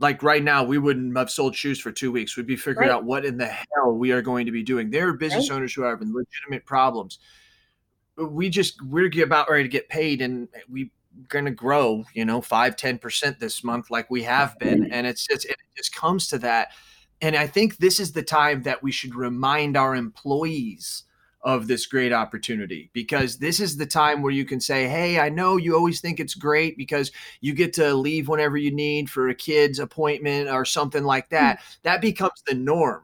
Speaker 1: like right now, we wouldn't have sold shoes for two weeks. We'd be figuring right. out what in the hell we are going to be doing. There are business right. owners who are having legitimate problems. We just we're about ready to get paid, and we going to grow, you know, five, 10% this month, like we have been. And it's just, it just comes to that. And I think this is the time that we should remind our employees of this great opportunity because this is the time where you can say, Hey, I know you always think it's great because you get to leave whenever you need for a kid's appointment or something like that. Mm-hmm. That becomes the norm.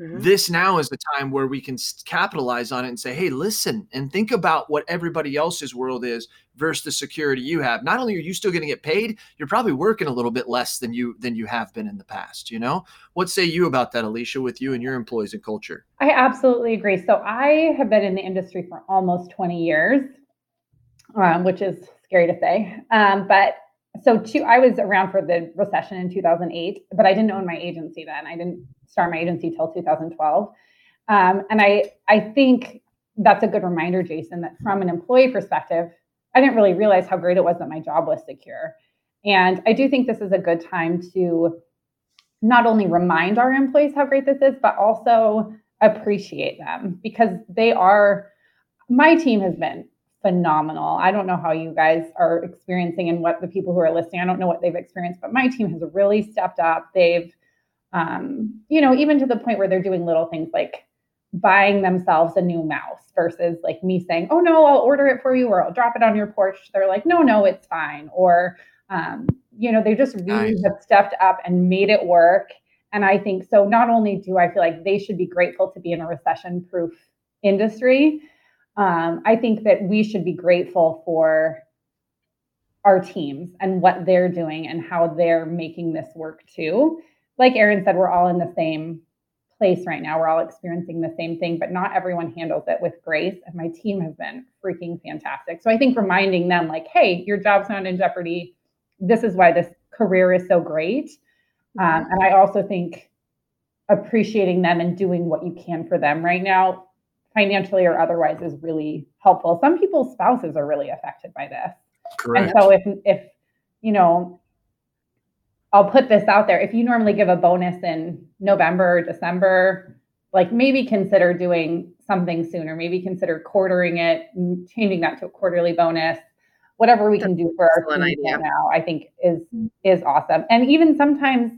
Speaker 1: Mm-hmm. This now is the time where we can capitalize on it and say, hey, listen, and think about what everybody else's world is versus the security you have. Not only are you still going to get paid, you're probably working a little bit less than you than you have been in the past. You know, what say you about that, Alicia, with you and your employees and culture?
Speaker 3: I absolutely agree. So I have been in the industry for almost 20 years, um, which is scary to say, um, but so two, I was around for the recession in 2008, but I didn't own my agency then. I didn't start my agency till 2012. Um, and I, I think that's a good reminder, Jason, that from an employee perspective, I didn't really realize how great it was that my job was secure. And I do think this is a good time to not only remind our employees how great this is, but also appreciate them because they are, my team has been phenomenal. I don't know how you guys are experiencing and what the people who are listening, I don't know what they've experienced, but my team has really stepped up. They've, um, you know, even to the point where they're doing little things like buying themselves a new mouse versus like me saying, oh no, I'll order it for you or I'll drop it on your porch. They're like, no, no, it's fine. Or, um, you know, they just really nice. have stepped up and made it work. And I think so. Not only do I feel like they should be grateful to be in a recession proof industry, um, I think that we should be grateful for our teams and what they're doing and how they're making this work too. Like Erin said, we're all in the same place right now. We're all experiencing the same thing, but not everyone handles it with grace. And my team has been freaking fantastic. So I think reminding them, like, hey, your job's not in jeopardy. This is why this career is so great. Um, and I also think appreciating them and doing what you can for them right now financially or otherwise is really helpful. Some people's spouses are really affected by this. Correct. And so if if you know I'll put this out there. If you normally give a bonus in November or December, like maybe consider doing something sooner. Maybe consider quartering it, changing that to a quarterly bonus. Whatever we can do for our team now, I think is mm. is awesome. And even sometimes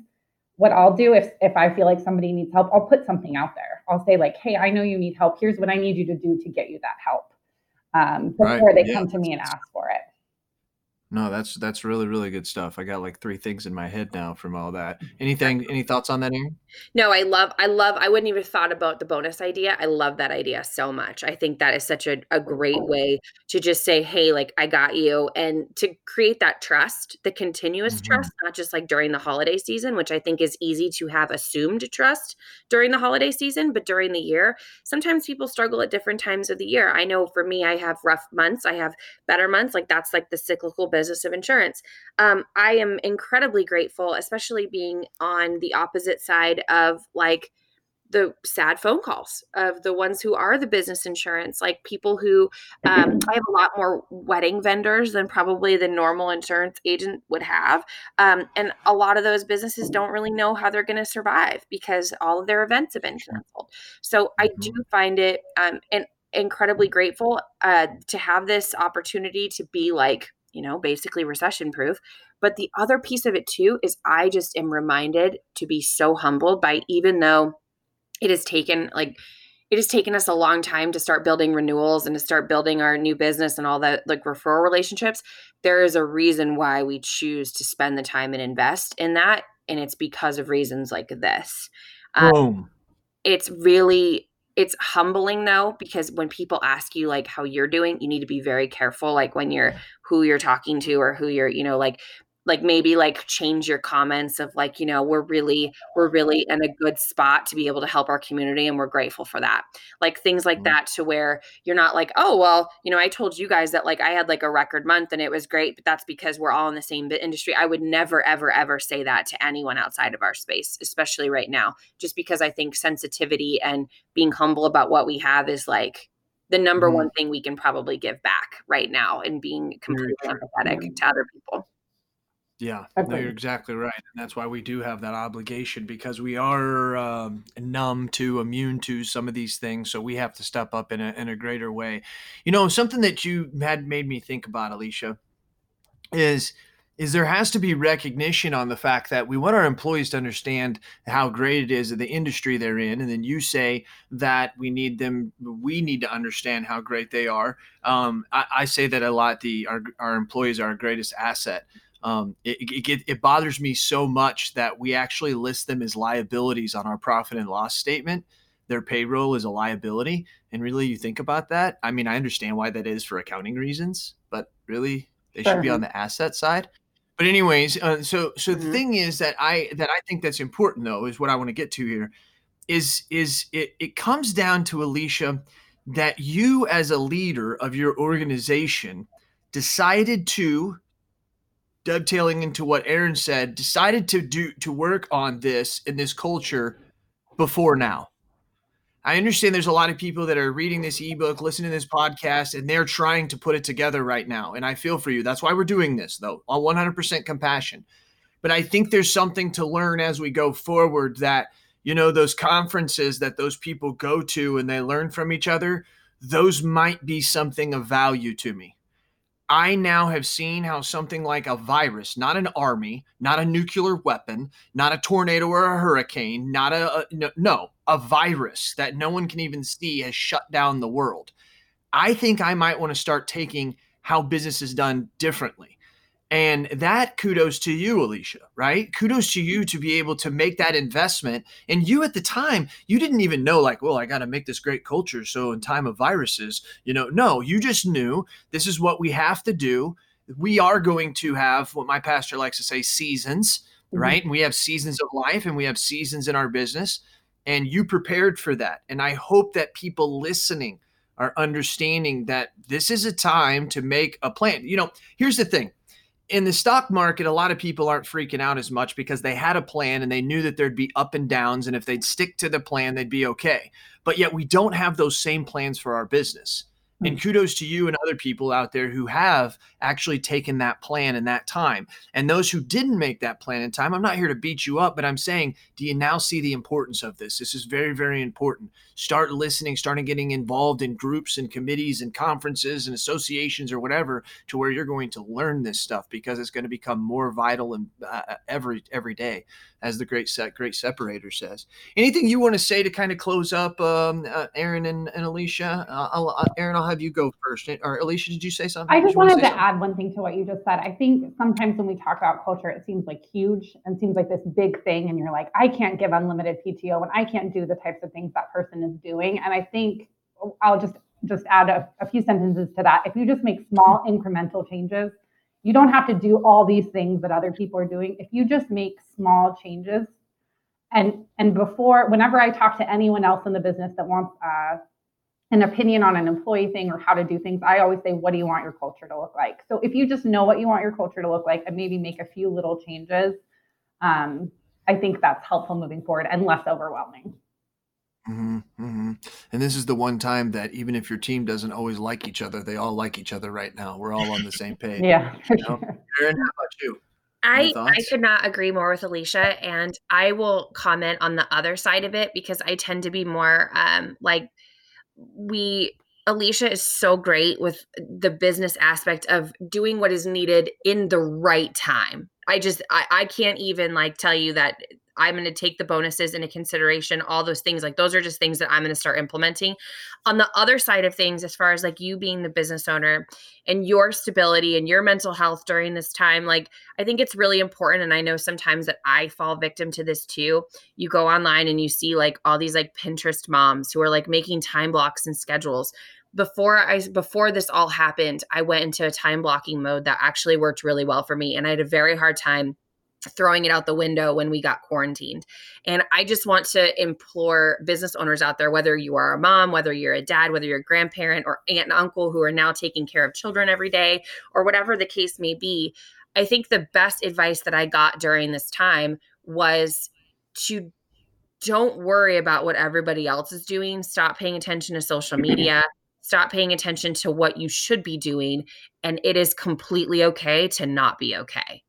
Speaker 3: what I'll do if if I feel like somebody needs help, I'll put something out there. I'll say like, "Hey, I know you need help. Here's what I need you to do to get you that help." Um, before right. they yeah. come to me and ask for it.
Speaker 1: No, that's that's really really good stuff. I got like three things in my head now from all that. Anything? Any thoughts on that, Erin?
Speaker 2: No, I love I love. I wouldn't even thought about the bonus idea. I love that idea so much. I think that is such a, a great way to just say, "Hey, like I got you," and to create that trust, the continuous mm-hmm. trust, not just like during the holiday season, which I think is easy to have assumed trust during the holiday season, but during the year, sometimes people struggle at different times of the year. I know for me, I have rough months. I have better months. Like that's like the cyclical business business of insurance. Um, I am incredibly grateful, especially being on the opposite side of like the sad phone calls of the ones who are the business insurance, like people who um, I have a lot more wedding vendors than probably the normal insurance agent would have. Um, and a lot of those businesses don't really know how they're going to survive because all of their events have been canceled. So I do mm-hmm. find it um, and incredibly grateful uh, to have this opportunity to be like you know, basically recession proof. But the other piece of it too is I just am reminded to be so humbled by even though it has taken like it has taken us a long time to start building renewals and to start building our new business and all that like referral relationships there is a reason why we choose to spend the time and invest in that and it's because of reasons like this. Um, it's really it's humbling though because when people ask you like how you're doing you need to be very careful like when you're who you're talking to or who you're you know like like maybe like change your comments of like you know we're really we're really in a good spot to be able to help our community and we're grateful for that. Like things like mm-hmm. that to where you're not like oh well you know i told you guys that like i had like a record month and it was great but that's because we're all in the same industry. I would never ever ever say that to anyone outside of our space especially right now just because i think sensitivity and being humble about what we have is like the number mm-hmm. one thing we can probably give back right now and being completely empathetic to other people
Speaker 1: yeah, no, you're exactly right, and that's why we do have that obligation because we are um, numb to, immune to some of these things. So we have to step up in a in a greater way. You know, something that you had made me think about, Alicia, is is there has to be recognition on the fact that we want our employees to understand how great it is in the industry they're in, and then you say that we need them, we need to understand how great they are. Um, I, I say that a lot. The our our employees are our greatest asset. Um, it, it, it bothers me so much that we actually list them as liabilities on our profit and loss statement. Their payroll is a liability. And really, you think about that. I mean, I understand why that is for accounting reasons, but really, they should be on the asset side. But anyways, uh, so so mm-hmm. the thing is that I that I think that's important though is what I want to get to here is is it it comes down to Alicia that you as a leader of your organization decided to dovetailing into what Erin said, decided to do to work on this in this culture before now. I understand there's a lot of people that are reading this ebook, listening to this podcast, and they're trying to put it together right now. And I feel for you. That's why we're doing this, though, on 100% compassion. But I think there's something to learn as we go forward that, you know, those conferences that those people go to and they learn from each other, those might be something of value to me. I now have seen how something like a virus, not an army, not a nuclear weapon, not a tornado or a hurricane, not a, a no, no, a virus that no one can even see has shut down the world. I think I might want to start taking how business is done differently. And that kudos to you, Alicia, right? Kudos to you to be able to make that investment. And you at the time, you didn't even know, like, well, I got to make this great culture. So in time of viruses, you know, no, you just knew this is what we have to do. We are going to have what my pastor likes to say seasons, mm-hmm. right? And we have seasons of life and we have seasons in our business. And you prepared for that. And I hope that people listening are understanding that this is a time to make a plan. You know, here's the thing in the stock market, a lot of people aren't freaking out as much because they had a plan and they knew that there'd be up and downs. And if they'd stick to the plan, they'd be okay. But yet we don't have those same plans for our business. And hmm. kudos to you and other people out there who have actually taken that plan in that time. And those who didn't make that plan in time, I'm not here to beat you up, but I'm saying, do you now see the importance of this? This is very, very important. Start listening, starting getting involved in groups and committees and conferences and associations or whatever to where you're going to learn this stuff because it's going to become more vital and uh, every every day as the great set great separator says. Anything you want to say to kind of close up, um, uh, Erin and, and Alicia? Uh, I'll, uh, Erin, I'll have you go first. Or Alicia, did you say something?
Speaker 3: I just wanted to, to add one thing to what you just said. I think sometimes when we talk about culture, it seems like huge and seems like this big thing, and you're like, I can't give unlimited PTO and I can't do the types of things that person is doing. And I think I'll just just add a, a few sentences to that. If you just make small incremental changes you don't have to do all these things that other people are doing. If you just make small changes, and and before, whenever I talk to anyone else in the business that wants uh, an opinion on an employee thing or how to do things, I always say, what do you want your culture to look like? So if you just know what you want your culture to look like and maybe make a few little changes, um, I think that's helpful moving forward and less overwhelming.
Speaker 1: Mm-hmm, mm-hmm. And this is the one time that even if your team doesn't always like each other, they all like each other right now. We're all on the same page.
Speaker 3: yeah.
Speaker 1: You know? Erin, how about you?
Speaker 2: I, I could not agree more with Alicia, and I will comment on the other side of it because I tend to be more um, like we. Alicia is so great with the business aspect of doing what is needed in the right time. I just I, I can't even like tell you that I'm going to take the bonuses into consideration, all those things. Like those are just things that I'm going to start implementing. On the other side of things, as far as like you being the business owner and your stability and your mental health during this time, like I think it's really important. And I know sometimes that I fall victim to this too. You go online and you see like all these like Pinterest moms who are like making time blocks and schedules before I before this all happened, I went into a time blocking mode that actually worked really well for me and I had a very hard time throwing it out the window when we got quarantined. And I just want to implore business owners out there whether you are a mom, whether you're a dad, whether you're a grandparent or aunt and uncle who are now taking care of children every day or whatever the case may be, I think the best advice that I got during this time was to don't worry about what everybody else is doing. Stop paying attention to social media. Stop paying attention to what you should be doing. And it is completely okay to not be okay.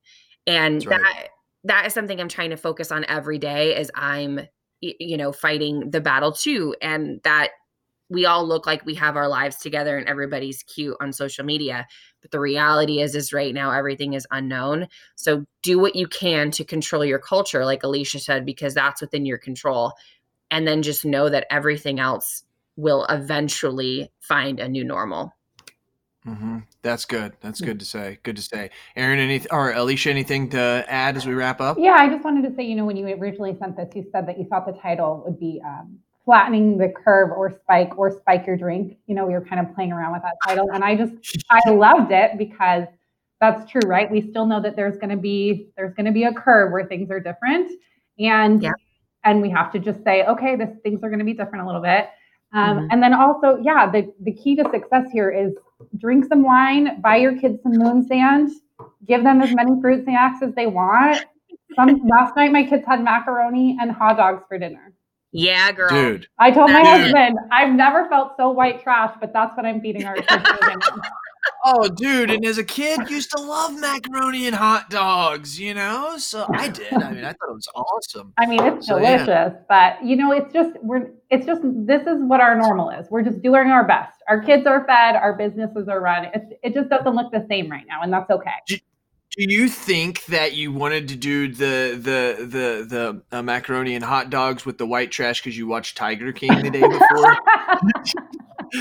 Speaker 2: And right. that that is something I'm trying to focus on every day as I'm you know fighting the battle too and that we all look like we have our lives together and everybody's cute on social media but the reality is is right now everything is unknown so do what you can to control your culture like alicia said because that's within your control and then just know that everything else will eventually find a new normal
Speaker 1: Mm-hmm. That's good. That's good to say. Good to say. Erin, any or Alicia, anything to add as we wrap up?
Speaker 3: Yeah, I just wanted to say, you know, when you originally sent this, you said that you thought the title would be um, flattening the curve or spike or spike your drink. You know, we were kind of playing around with that title, and I just I loved it because that's true, right? We still know that there's going to be there's going to be a curve where things are different, and yeah. and we have to just say, okay, this things are going to be different a little bit. Um, mm-hmm. And then also, yeah, the, the key to success here is drink some wine, buy your kids some moon sand, give them as many fruit snacks as they want. Some last night my kids had macaroni and hot dogs for dinner.
Speaker 2: Yeah, girl.
Speaker 1: Dude.
Speaker 3: I told my Dude. husband, I've never felt so white trash, but that's what I'm feeding our kids.
Speaker 1: Oh, dude. And as a kid, used to love macaroni and hot dogs, you know? So I did. I mean, I thought it was awesome.
Speaker 3: I mean, it's so, delicious, yeah. but you know, it's just, we're, it's just, this is what our normal is. We're just doing our best. Our kids are fed, our businesses are run. It's, it just doesn't look the same right now, and that's okay.
Speaker 1: Do, do you think that you wanted to do the the the the uh, macaroni and hot dogs with the white trash because you watched Tiger King the day before?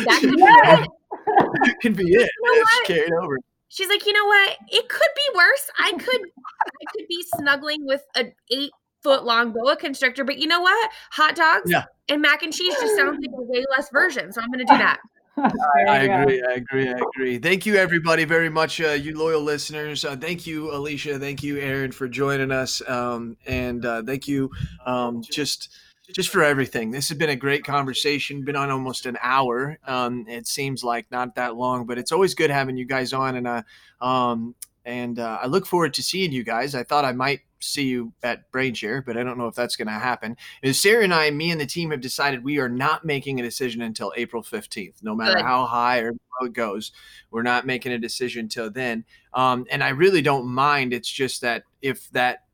Speaker 2: that
Speaker 1: could be it. You know it's carried over.
Speaker 2: She's like, you know what? It could be worse. I could, I could be snuggling with an eight foot long boa constrictor, but you know what? Hot dogs yeah. and mac and cheese just sounds like a way less version. So I'm going to do that.
Speaker 1: I, I agree. I agree. I agree. Thank you, everybody, very much, uh, you loyal listeners. Uh, thank you, Alicia. Thank you, Erin, for joining us. Um, and uh, thank you, um, just just for everything. This has been a great conversation. Been on almost an hour. Um, it seems like not that long, but it's always good having you guys on. And uh, um, and uh, I look forward to seeing you guys. I thought I might see you at BrainShare, but I don't know if that's going to happen. Is Sarah and I, me and the team have decided we are not making a decision until April 15th, no matter Good. how high or how it goes. We're not making a decision till then. Um, and I really don't mind. It's just that if that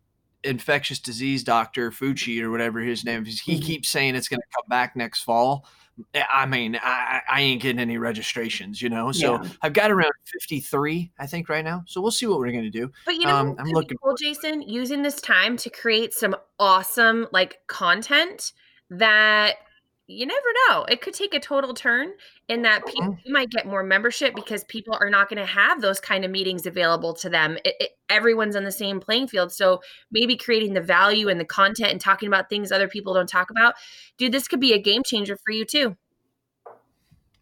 Speaker 1: infectious disease doctor, Fauci or whatever his name is, he mm-hmm. keeps saying it's going to come back next fall. Eh, I mean, I, I ain't getting any registrations, you know. So yeah. I've got around 53, I think, right now. So we'll see what we're going to do.
Speaker 2: But you know, um, I'm looking cool, Jason, using this time to create some awesome like content that you never know. It could take a total turn in that people mm-hmm. might get more membership because people are not going to have those kind of meetings available to them. It, it, everyone's on the same playing field. So maybe creating the value and the content and talking about things other people don't talk about. Dude, this could be a game changer for you too.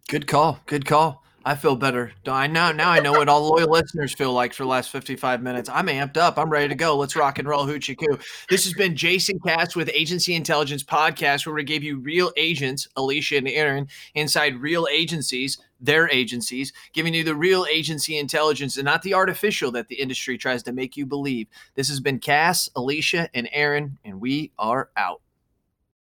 Speaker 1: Good call. Good call. I feel better. I know now. I know what all loyal listeners feel like for the last fifty-five minutes. I'm amped up. I'm ready to go. Let's rock and roll, hoochie coo. This has been Jason Katz with Agency Intelligence Podcast, where we gave you real agents, Alicia and Erin, inside real agencies, their agencies, giving you the real agency intelligence and not the artificial that the industry tries to make you believe. This has been Cass, Alicia, and Erin, and we are out.